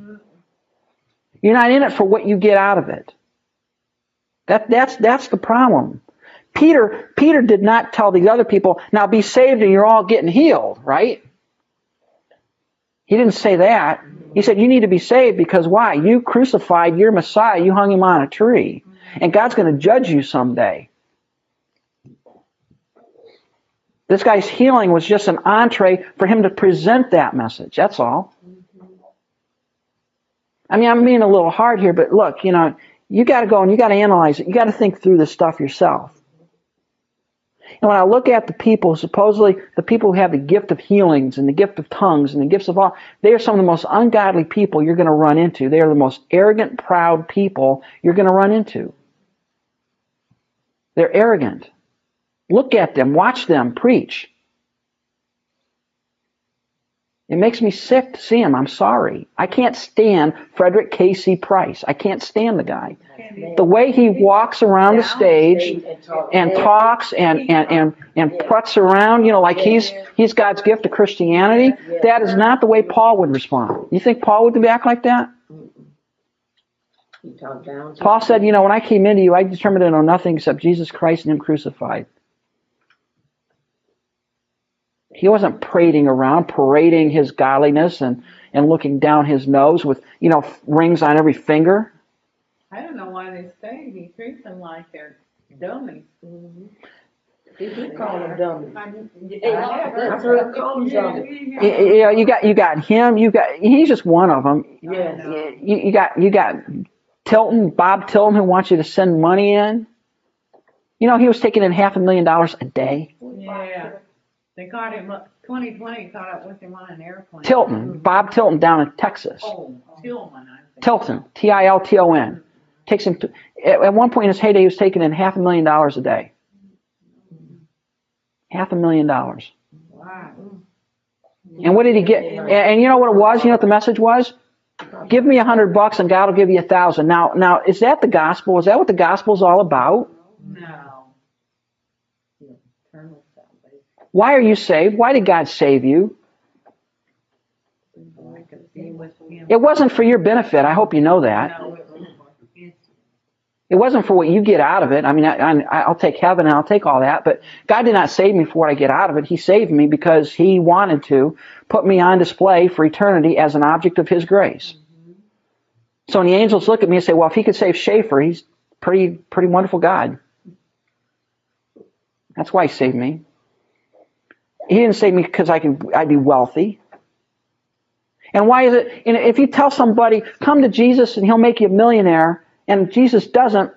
You're not in it for what you get out of it. That, that's, that's the problem. Peter, Peter did not tell these other people, now be saved and you're all getting healed, right? He didn't say that. He said, you need to be saved because why? You crucified your Messiah. You hung him on a tree. And God's going to judge you someday. This guy's healing was just an entree for him to present that message. That's all. I mean, I'm being a little hard here, but look, you know, you got to go and you got to analyze it. You got to think through this stuff yourself. And when I look at the people, supposedly the people who have the gift of healings and the gift of tongues and the gifts of all, they are some of the most ungodly people you're going to run into. They are the most arrogant, proud people you're going to run into. They're arrogant. Look at them, watch them preach. It makes me sick to see him. I'm sorry. I can't stand Frederick K.C. Price. I can't stand the guy. The way he walks around the stage and talks and, and, and, and pruts around, you know, like he's, he's God's gift to Christianity, that is not the way Paul would respond. You think Paul would be act like that? He talked down to. Paul said, you know, when I came into you, I determined to know nothing except Jesus Christ and Him crucified. He wasn't parading around, parading his godliness and, and looking down his nose with, you know, rings on every finger. I don't know why they say he treats them like they're dummies. He did call them dummies. I I've heard him call them Yeah, dummies. You, you know, you got you got him. You got he's just one of them. Yeah. You, you got you got Tilton, Bob Tilton, who wants you to send money in. You know, he was taking in half a million dollars a day. Yeah, they caught him, up- twenty twenty caught up with him on an airplane. Tilton, Bob Tilton down in Texas. Oh, Tillman, I think. Tilton, T I L T O N, takes him. To, at, at one point in his heyday, he was taking in half a million dollars a day. Half a million dollars. Wow. And what did he get? And, and you know what it was? You know what the message was? Give me a hundred bucks and God will give you a thousand. Now, now, is that the gospel? Is that what the gospel's all about? No. Eternal salvation. Why are you saved? Why did God save you? It wasn't for your benefit. I hope you know that. It wasn't for what you get out of it. I mean, I, I, I'll take heaven and I'll take all that, but God did not save me for what I get out of it. He saved me because He wanted to put me on display for eternity as an object of His grace. So when the angels look at me and say, well, if He could save Schaefer, He's pretty, pretty wonderful God. That's why He saved me. He didn't save me because I can, I'd be wealthy. And why is it, and if you tell somebody, come to Jesus and He'll make you a millionaire, and Jesus doesn't,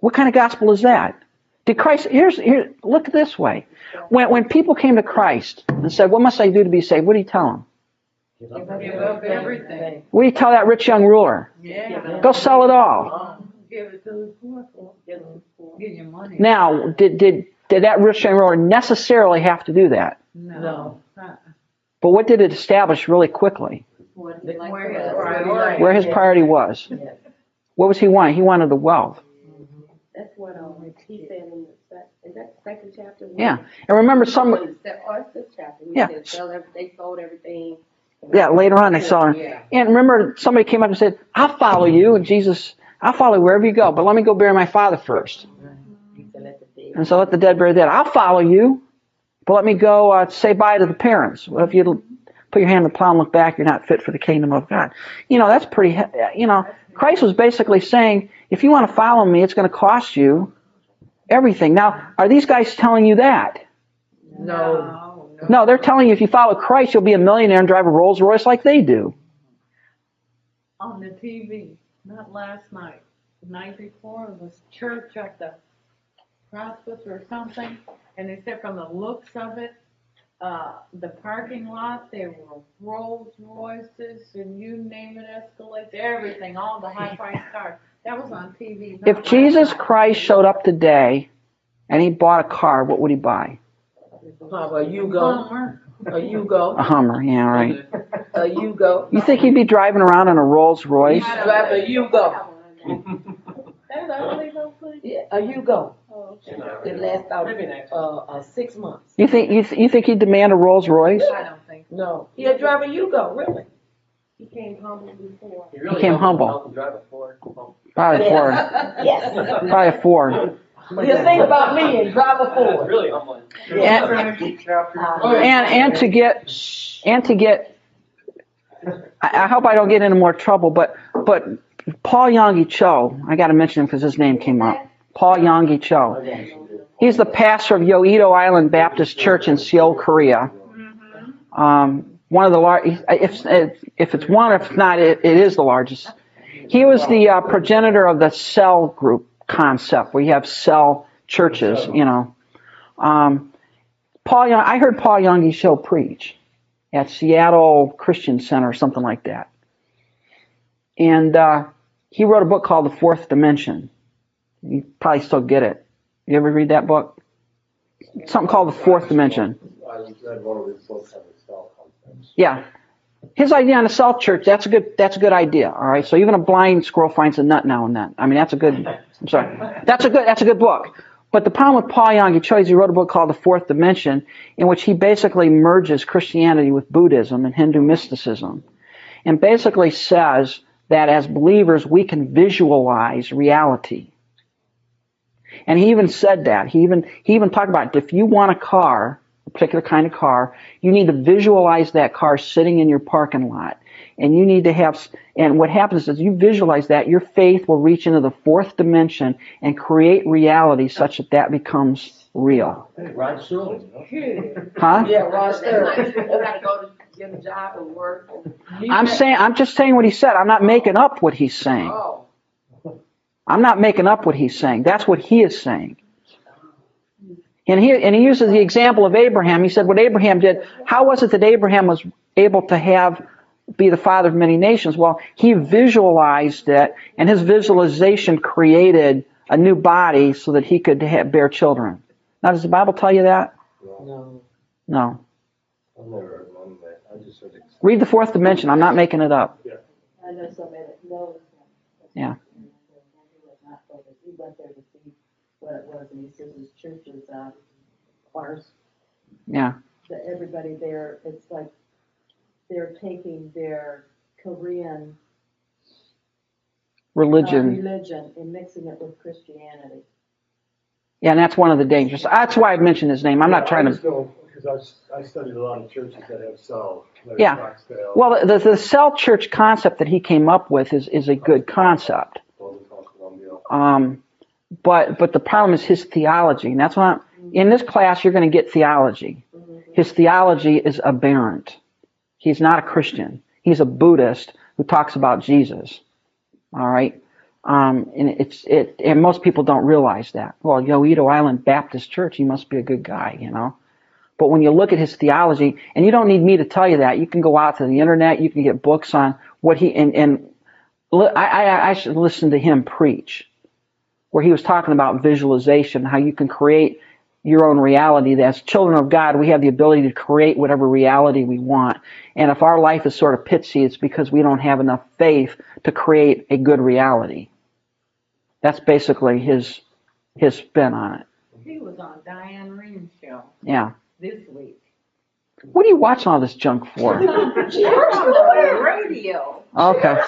what kind of gospel is that? Did Christ, here's, here, look this way. When, when people came to Christ and said, what must I do to be saved? What do you tell them? Give up everything. What do you tell that rich young ruler? Yeah. Go sell it all. Give it to the poor. Give you money. Now, did, did, did that rich young ruler necessarily have to do that? No. But what did it establish really quickly? Where his priority. Where his priority was. Yes. What was he wanting? He wanted the wealth. That's what, um, he said in the, sec- is that the second chapter? Yeah. And remember some, it's the- it's this chapter. He Yeah. said, sell every, they sold everything. Yeah, later on they saw him. Yeah. And remember, somebody came up and said, I'll follow you. And Jesus, I'll follow you wherever you go, but let me go bury my father first. And so let the dead bury the dead. I'll follow you, but let me go uh, say bye to the parents. Well, if you put your hand in the plow and look back, you're not fit for the kingdom of God. You know, that's pretty, you know, Christ was basically saying, if you want to follow me, it's going to cost you everything. Now, are these guys telling you that? No. No, no. No, they're telling you if you follow Christ, you'll be a millionaire and drive a Rolls Royce like they do. On the TV, not last night, the night before, it was church at the Prospect or something, and they said from the looks of it, uh, the parking lot, there were Rolls Royces and you name it, Escalades, everything, all the high priced cars. That was on TV. not If last Jesus night. Christ showed up today and he bought a car, what would he buy? How about you go? Hummer. A Yugo? A Hummer, yeah, right. A Yugo? You think he'd be driving around in a Rolls Royce? Drive a Yugo. That's all they gonna. Yeah, a Yugo. It lasts out, Maybe next. uh, uh, six months. You think you, th- you think he'd demand a Rolls Royce? I don't think. so. No, he'll drive a Yugo, really. He came humble before. He really became helped humble. help drive a Ford. Probably a Ford. Yes. Probably a Ford. He'll think about me and drive a It's Ford. really humbling. And, Chapter. and and to get and to get I, I hope I don't get into more trouble, but but Paul Yonggi Cho, I got to mention him because his name came up. Paul Yonggi Cho. He's the pastor of Yoido Island Baptist Church in Seoul, Korea. Um, one of the lar- if, if, it's one, if not, it, it is the largest. He was the uh, progenitor of the cell group concept, We have cell churches, you know. Um, Paul Young, I heard Paul Yonggi Cho preach at Seattle Christian Center or something like that. And uh, he wrote a book called The Fourth Dimension. You probably still get it. You ever read that book? Something called The Fourth Dimension. Yeah. His idea on the cell church, that's a good that's a good idea. All right. So even a blind squirrel finds a nut now and then. I mean that's a good I'm sorry. That's a good that's a good book. But the problem with Paul Young, he chose he wrote a book called The Fourth Dimension, in which he basically merges Christianity with Buddhism and Hindu mysticism. And basically says that as believers we can visualize reality. And he even said that. He even he even talked about if you want a car, a particular kind of car, you need to visualize that car sitting in your parking lot. And you need to have and what happens is you visualize that your faith will reach into the fourth dimension and create reality such that that becomes real. Rod Serling, you? Huh? Yeah, Ross That's there. You gotta go to get a job and work. I'm saying I'm just saying what he said. I'm not making up what he's saying. Oh, I'm not making up what he's saying. That's what he is saying. And he, and he uses the example of Abraham. He said what Abraham did. How was it that Abraham was able to have, be the father of many nations? Well, he visualized it and his visualization created a new body so that he could have, bear children. Now, does the Bible tell you that? No. No. I've never heard one that, I just heard. Read the fourth dimension. I'm not making it up. I know somebody that knows him. Yeah. He went there to see what it was, and he says his church is, uh, ours, Yeah. that everybody there, it's like, they're taking their Korean uh, Religion. religion and mixing it with Christianity. Yeah, and that's one of the dangers. That's why I mentioned his name. I'm not trying I to. just know, because I, s- I studied a lot of churches that have cells. Yeah. Scottsdale, Well, the, the cell church concept that he came up with is, is a good concept. Southern Columbia. Um, but but the problem is his theology, and that's why in this class you're going to get theology. His theology is aberrant. He's not a Christian. He's a Buddhist who talks about Jesus. All right, um, and it's it, and most people don't realize that. Well, Yoido Island Baptist Church, he must be a good guy, you know. But when you look at his theology, and you don't need me to tell you that, you can go out to the internet, you can get books on what he and and I I, I should listen to him preach where he was talking about visualization, how you can create your own reality. That as children of God, we have the ability to create whatever reality we want. And if our life is sort of pitsy, it's because we don't have enough faith to create a good reality. That's basically his his spin on it. He was on Diane Rehm's show Yeah. this week. What are you watching all this junk for? On the radio. Okay.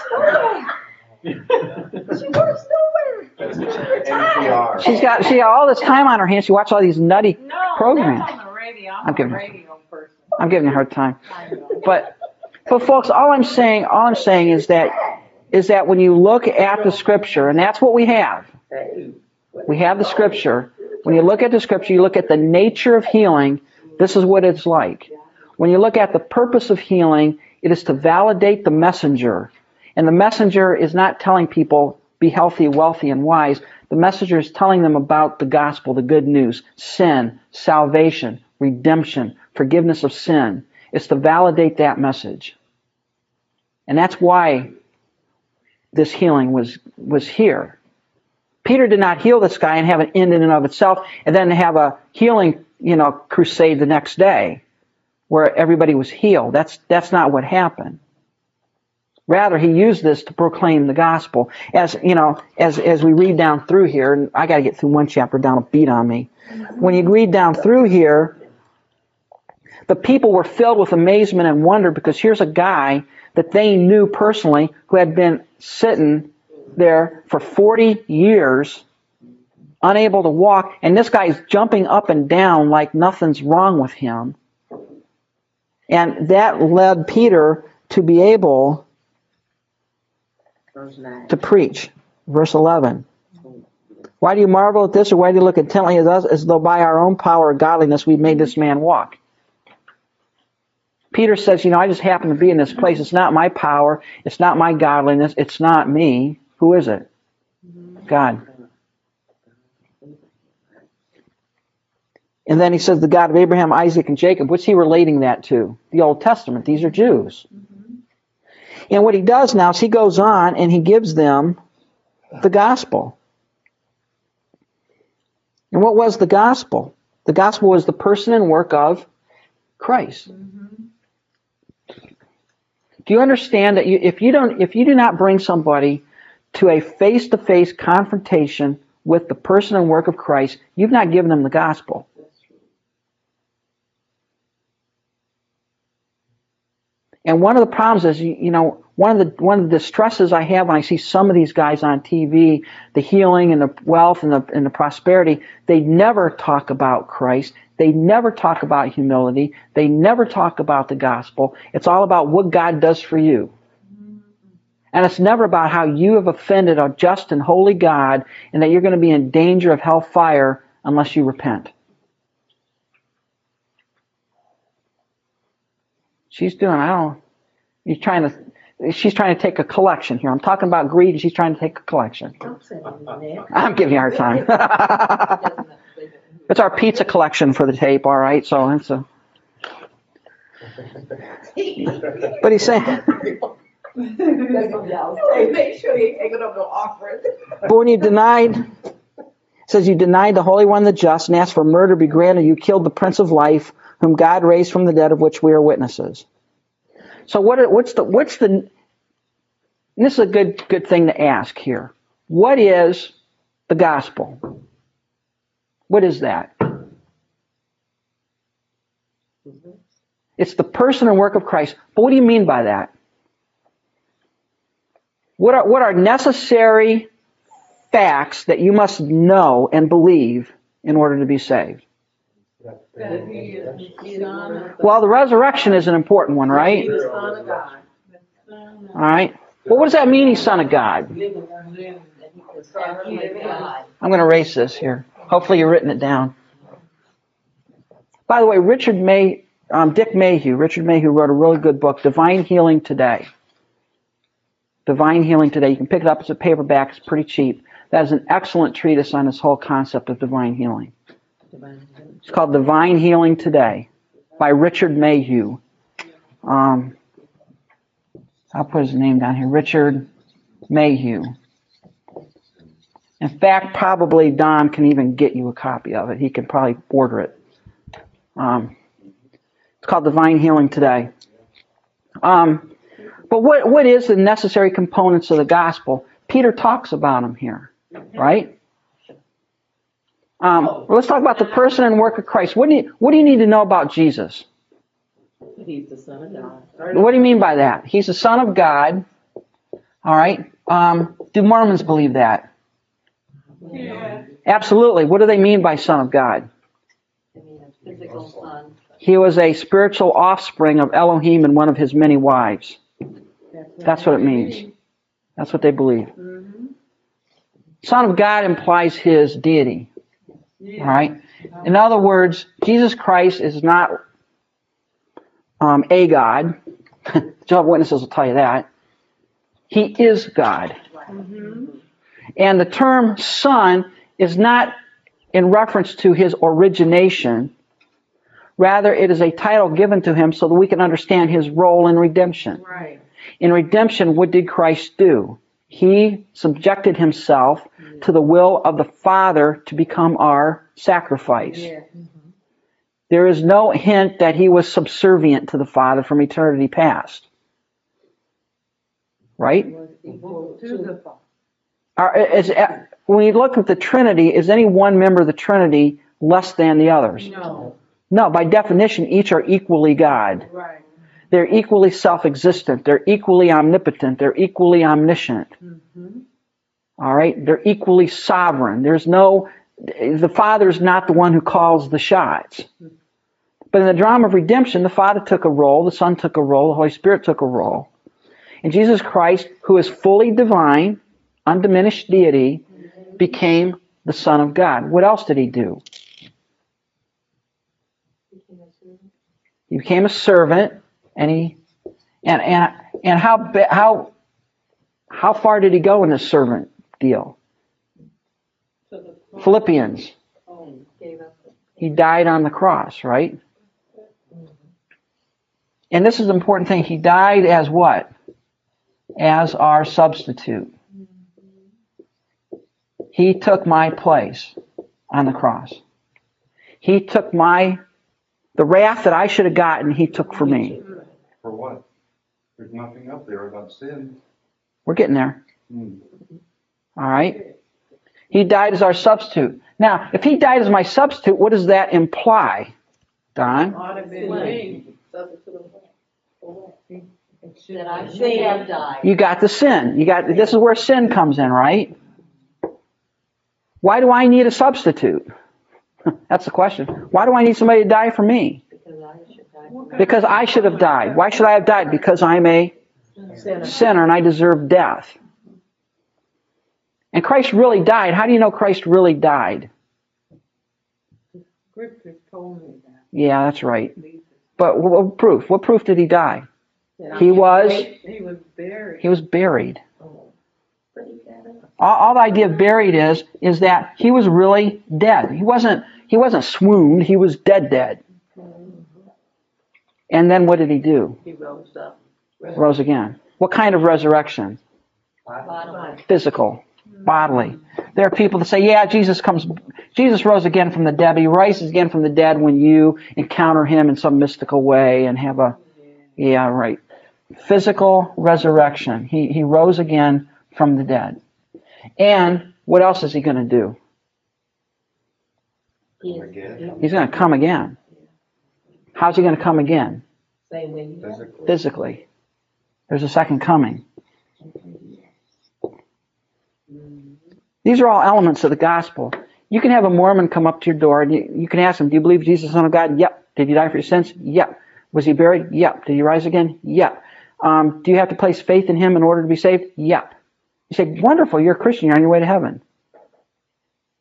NPR. She's got she got all this time on her hands. She watches all these nutty No, programs. that's on the radio. I'm, I'm a giving- radio person. I'm giving you a hard time. But but folks, all I'm saying all I'm saying is that is that when you look at the scripture, and that's what we have. We have the scripture. When you look at the scripture, you look at the nature of healing, this is what it's like. When you look at the purpose of healing, it is to validate the messenger. And the messenger is not telling people, be healthy, wealthy, and wise. The messenger is telling them about the gospel, the good news, sin, salvation, redemption, forgiveness of sin. It's to validate that message. And that's why this healing was, was here. Peter did not heal this guy and have an end in and of itself and then have a healing, you know, crusade the next day where everybody was healed. That's, that's not what happened. Rather, he used this to proclaim the gospel. As, you know, as, as we read down through here, and I gotta get through one chapter down a beat on me. When you read down through here, the people were filled with amazement and wonder because here's a guy that they knew personally who had been sitting there for 40 years, unable to walk, and this guy's jumping up and down like nothing's wrong with him. And that led Peter to be able to preach. Verse 11. Why do you marvel at this, or why do you look intently at us as though by our own power or godliness we made this man walk? Peter says, you know, I just happen to be in this place. It's not my power. It's not my godliness. It's not me. Who is it? God. And then he says, the God of Abraham, Isaac, and Jacob. What's he relating that to? The Old Testament. These are Jews. And what he does now is he goes on and he gives them the gospel. And what was the gospel? The gospel was the person and work of Christ. Do you understand that you, if you don't, if you do not bring somebody to a face-to-face confrontation with the person and work of Christ, you've not given them the gospel. And one of the problems is, you, know, one of the one of the stresses I have when I see some of these guys on TV, the healing and the wealth and the and the prosperity, they never talk about Christ. They never talk about humility. They never talk about the gospel. It's all about what God does for you. And it's never about how you have offended a just and holy God and that you're going to be in danger of hellfire unless you repent. She's doing, I don't, you're trying to, she's trying to take a collection here. I'm talking about greed and she's trying to take a collection. Don't say that. I'm giving you a hard time. it's our pizza collection for the tape, all right? So it's a, but he's saying, Make sure you take it up no offering. but when you denied, it says you denied the Holy One, the just, and asked for murder be granted, you killed the Prince of Life, whom God raised from the dead, of which we are witnesses. So what? What's the? What's the? and this is a good good thing to ask here. What is the gospel? What is that? It's the person and work of Christ. But what do you mean by that? What are, what are necessary facts that you must know and believe in order to be saved? That he is the son of Well, the resurrection is an important one, right? The son of God. All right. Well, what does that mean, he's son of God? of living. The son of God. I'm going to erase this here. Hopefully, you've written it down. By the way, Richard May, um, Dick Mayhue, Richard Mayhue wrote a really good book, Divine Healing Today. Divine Healing Today. You can pick it up as a paperback. It's pretty cheap. That is an excellent treatise on this whole concept of divine healing. It's called Divine Healing Today by Richard Mayhue. Um, I'll put his name down here. Richard Mayhue. In fact, probably Don can even get you a copy of it. He can probably order it. Um, it's called Divine Healing Today. Um, but what, what is the necessary components of the gospel? Peter talks about them here, right? Um, let's talk about the person and work of Christ. What do you, what do you need to know about Jesus? He's the son of God. What do you mean by that? He's the Son of God. All right. Um, do Mormons believe that? Yeah. Absolutely. What do they mean by Son of God? Physical son. He was a spiritual offspring of Elohim and one of his many wives. That's what it means. That's what they believe. Son of God implies his deity. All right. In other words, Jesus Christ is not um, a God. Jehovah's Witnesses will tell you that. He is God. And the term son is not in reference to his origination. Rather, it is a title given to him so that we can understand his role in redemption. Right. In redemption, what did Christ do? He subjected himself to the will of the Father to become our sacrifice. Yeah. Mm-hmm. There is no hint that he was subservient to the Father from eternity past. Right? Equal to the father. Are, is, uh, when you look at the Trinity, is any one member of the Trinity less than the others? No. No, by definition, each are equally God. Right. They're equally self-existent. They're equally omnipotent. They're equally omniscient. Mm-hmm. All right? They're equally sovereign. There's no, the Father's not the one who calls the shots. But in the drama of redemption, the Father took a role, the Son took a role, the Holy Spirit took a role. And Jesus Christ, who is fully divine, undiminished deity, became the Son of God. What else did he do? He became a servant. And he, and, and, and how, how, how far did he go in this servant deal? To. Philippians. Oh, gave up. the- He died on the cross, right? And this is the important thing. He died as what? As our substitute. He took my place on the cross. He took my, the wrath that I should have gotten, he took for me. For what? There's nothing up there about sin. We're getting there. Hmm. All right? He died as our substitute. Now, if he died as my substitute, what does that imply? Don? You got the sin. You got this is where sin comes in, right? Why do I need a substitute? That's the question. Why do I need somebody to die for me? Because I should have died. Why should I have died? Because I'm a sinner and I deserve death. And Christ really died. How do you know Christ really died? Scripture told me that. Yeah, that's right. But what, proof? What proof did he die? That He was He was buried. he was buried. Oh. But he got up. all, all the idea of buried is is that he was really dead. He wasn't he wasn't swooned. He was dead dead. Mm-hmm. And then what did he do? He rose up. Rose again. What kind of resurrection? Bodily. Physical, bodily. There are people that say, "Yeah, Jesus comes. Jesus rose again from the dead. But he rises again from the dead when you encounter him in some mystical way and have a, yeah, right, physical resurrection. He he rose again from the dead. And what else is he going to do? He Again. is He's going to come again. How's he going to come again? same way he. Physically. Physically. There's a second coming. These are all elements of the gospel. You can have a Mormon come up to your door and you, you can ask him, Do you believe Jesus Son of God? Yep. Did he die for your sins? Yep. Was he buried? Yep. Did he rise again? Yep. Um, do you have to place faith in him in order to be saved? Yep. You say, Wonderful, you're a Christian, you're on your way to heaven.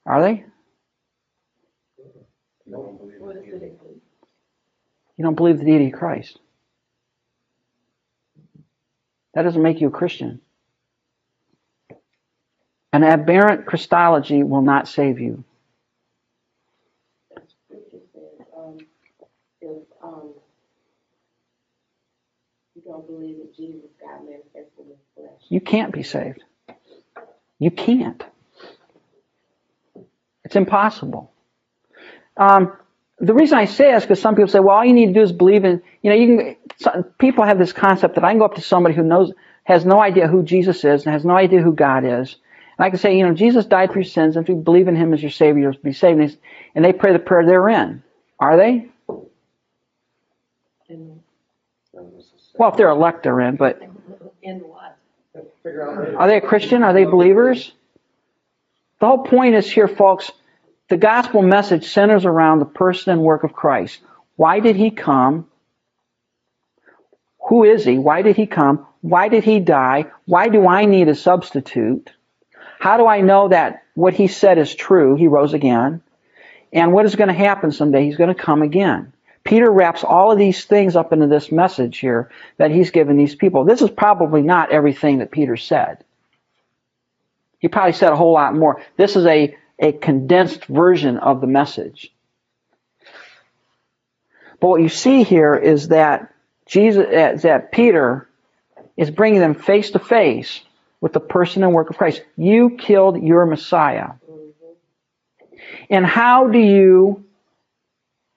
Are they? You don't believe the deity of Christ. That doesn't make you a Christian. An aberrant Christology will not save you. You can't be saved. You can't. It's impossible. Um, the reason I say this is because some people say, well, all you need to do is believe in, you know, you can, some, people have this concept that I can go up to somebody who knows, has no idea who Jesus is and has no idea who God is. I can say, you know, Jesus died for your sins, if you believe in him as your Savior, you'll be saved. And they- And they pray the prayer they're in. Are they? And That was a- Well, if they're elect, they're in, but In what? figure out later. Are they a Christian? Are they believers? The whole point is here, folks. The gospel message centers around the person and work of Christ. Why did he come? Who is he? Why did he come? Why did he die? Why do I need a substitute? How do I know that what he said is true? He rose again. And what is going to happen someday? He's going to come again. Peter wraps all of these things up into this message here that he's given these people. This is probably not everything that Peter said. He probably said a whole lot more. This is a, a condensed version of the message. But what you see here is that Jesus, that Peter is bringing them face to face with the person and work of Christ. You killed your Messiah. And how do you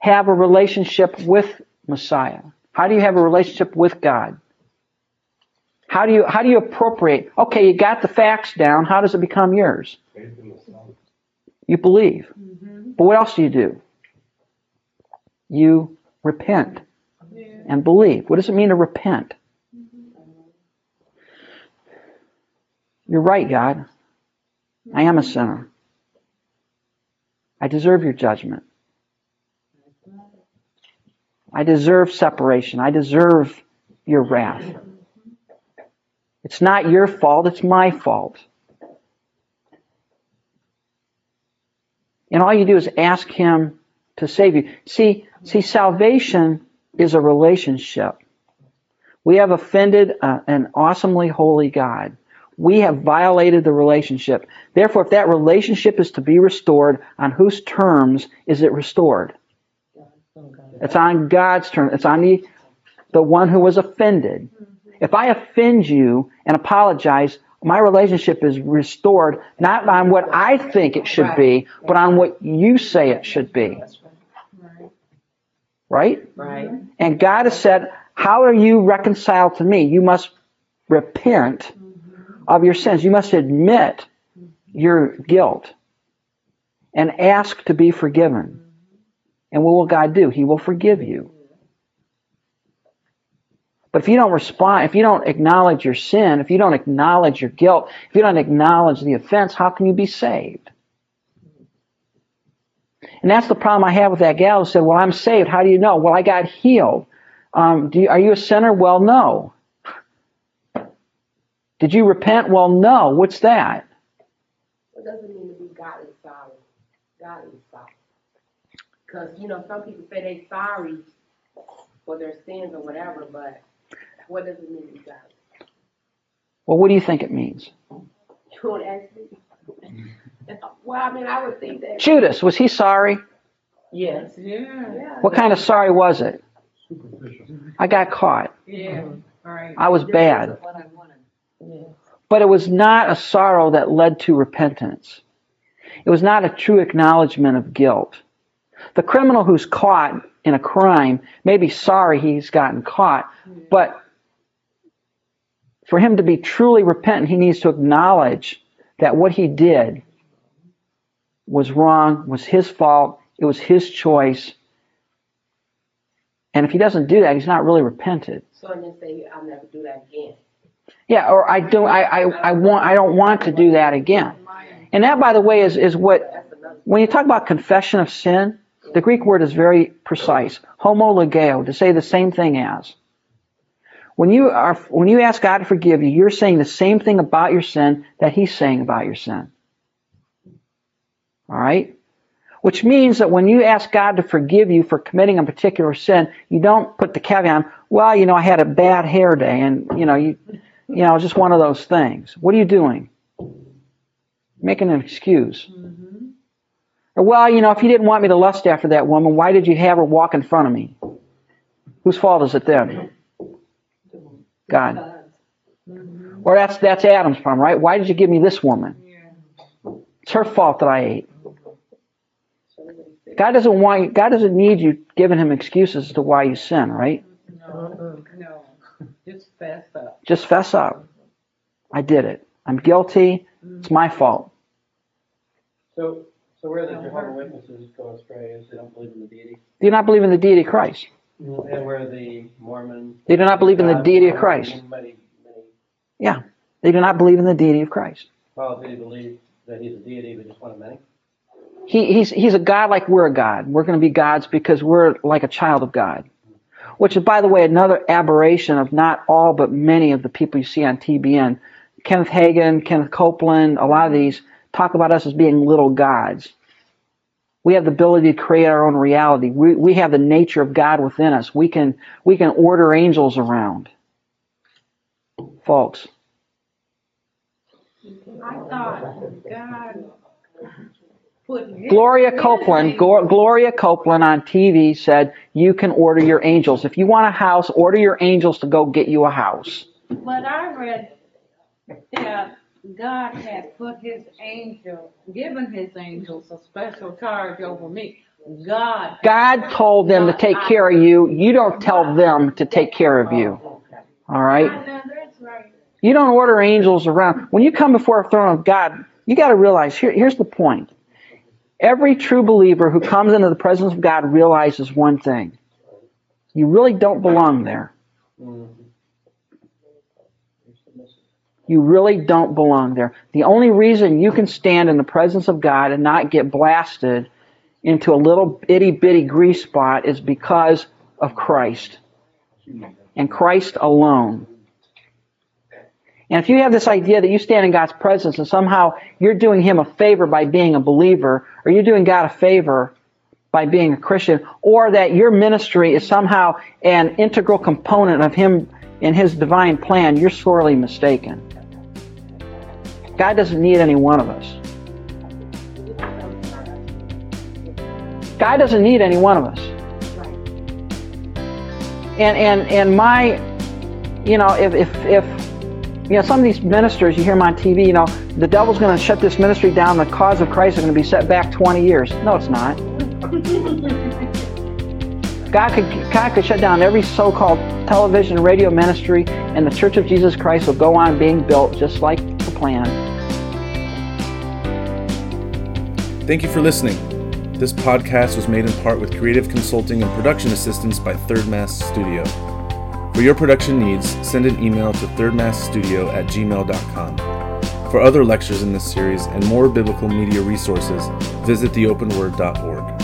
have a relationship with Messiah? How do you have a relationship with God? How do you how do you appropriate? Okay, you got the facts down. How does it become yours? You believe. But what else do you do? You repent and believe. What does it mean to repent? You're right, God. I am a sinner. I deserve your judgment. I deserve separation. I deserve your wrath. It's not your fault, it's my fault. And all you do is ask him to save you. See, see salvation is a relationship. We have offended uh, an awesomely holy God. We have violated the relationship. Therefore, if that relationship is to be restored, on whose terms is it restored? It's on God's terms. It's on the, the one who was offended. If I offend you and apologize, my relationship is restored not on what I think it should be, but on what you say it should be. Right? Right. And God has said, How are you reconciled to me? You must repent of your sins. You must admit your guilt and ask to be forgiven. And what will God do? He will forgive you. But if you don't respond, if you don't acknowledge your sin, if you don't acknowledge your guilt, if you don't acknowledge the offense, how can you be saved? And that's the problem I have with that gal who said, Well, I'm saved. How do you know? Well, I got healed. Um, you, are you a sinner? Well, no. Did you repent? Well, no. What's that? It doesn't mean to be godly sorry. Godly sorry. Because, you know, some people say they're sorry for their sins or whatever, but what does it mean to be godly? Well, what do you think it means? You want to ask me? well, I mean, I would think that. Judas, was he sorry? Yes. Yeah, Yeah. What kind of sorry was it? Superficial. I got caught. yeah, right. I was bad. What I wanted. Yes. But it was not a sorrow that led to repentance. It was not a true acknowledgement of guilt. The criminal who's caught in a crime may be sorry he's gotten caught, but for him to be truly repentant, he needs to acknowledge that what he did was wrong, was his fault, it was his choice. And if he doesn't do that, he's not really repented. So and then say, I'll never do that again. Yeah, or I don't I, I, I want I don't want to do that again. And that by the way is, is what when you talk about confession of sin, the Greek word is very precise. Homologeo, to say the same thing as. When you are when you ask God to forgive you, you're saying the same thing about your sin that He's saying about your sin. All right? Which means that when you ask God to forgive you for committing a particular sin, you don't put the caveat, well, you know, I had a bad hair day and, you know, you, you know, just one of those things. What are you doing? Making an excuse. Or, well, you know, if you didn't want me to lust after that woman, why did you have her walk in front of me? Whose fault is it then? God. Mm-hmm. Or that's that's Adam's problem, right? Why did you give me this woman? It's her fault that I ate. Mm-hmm. God doesn't want you, God doesn't need you giving him excuses as to why you sin, right? No, no, just fess up. Just fess up. I did it. I'm guilty. It's my fault. So, so where the Jehovah Witnesses go astray is they don't believe in the deity, They Do you not believe in the deity of Christ? and where the Mormons. They do not believe in the deity of Christ. Many, many, Yeah. They do not believe in the deity of Christ. well, they believe that he's a deity, but just one of many. He, he's, he's a God like we're a God. We're going to be gods because we're like a child of God. Which is, by the way, another aberration of not all but many of the people you see on TBN. Kenneth Hagin, Kenneth Copeland, a lot of these talk about us as being little gods. We have the ability to create our own reality. We, we have the nature of God within us. We can, we can order angels around. Folks, I thought God Gloria Copeland, Gloria Copeland on TV said you can order your angels. If you want a house, order your angels to go get you a house. But I read that God had put his angel, given his angels a special charge over me. God. God told them to take care of you. You don't tell them to take care of you. All right? I know that's right. You don't order angels around. When you come before a throne of God, you got to realize here, here's the point. Every true believer who comes into the presence of God realizes one thing. You really don't belong there. You really don't belong there. The only reason you can stand in the presence of God and not get blasted into a little itty bitty grease spot is because of Christ and Christ alone. And if you have this idea that you stand in God's presence and somehow you're doing Him a favor by being a believer, or you're doing God a favor by being a Christian, or that your ministry is somehow an integral component of Him in His divine plan, you're sorely mistaken. God doesn't need any one of us. God doesn't need any one of us. And and and my, you know, if if if you know some of these ministers, you hear them on TV, you know, the devil's going to shut this ministry down. The cause of Christ is going to be set back 20 years. No, it's not. God could God could shut down every so-called television, radio ministry, and the Church of Jesus Christ will go on being built just like the plan. Thank you for listening. This podcast was made in part with creative consulting and production assistance by Third Mass Studio. For your production needs, send an email to thirdmassstudio at gmail.com. For other lectures in this series and more biblical media resources, visit theopenword.org.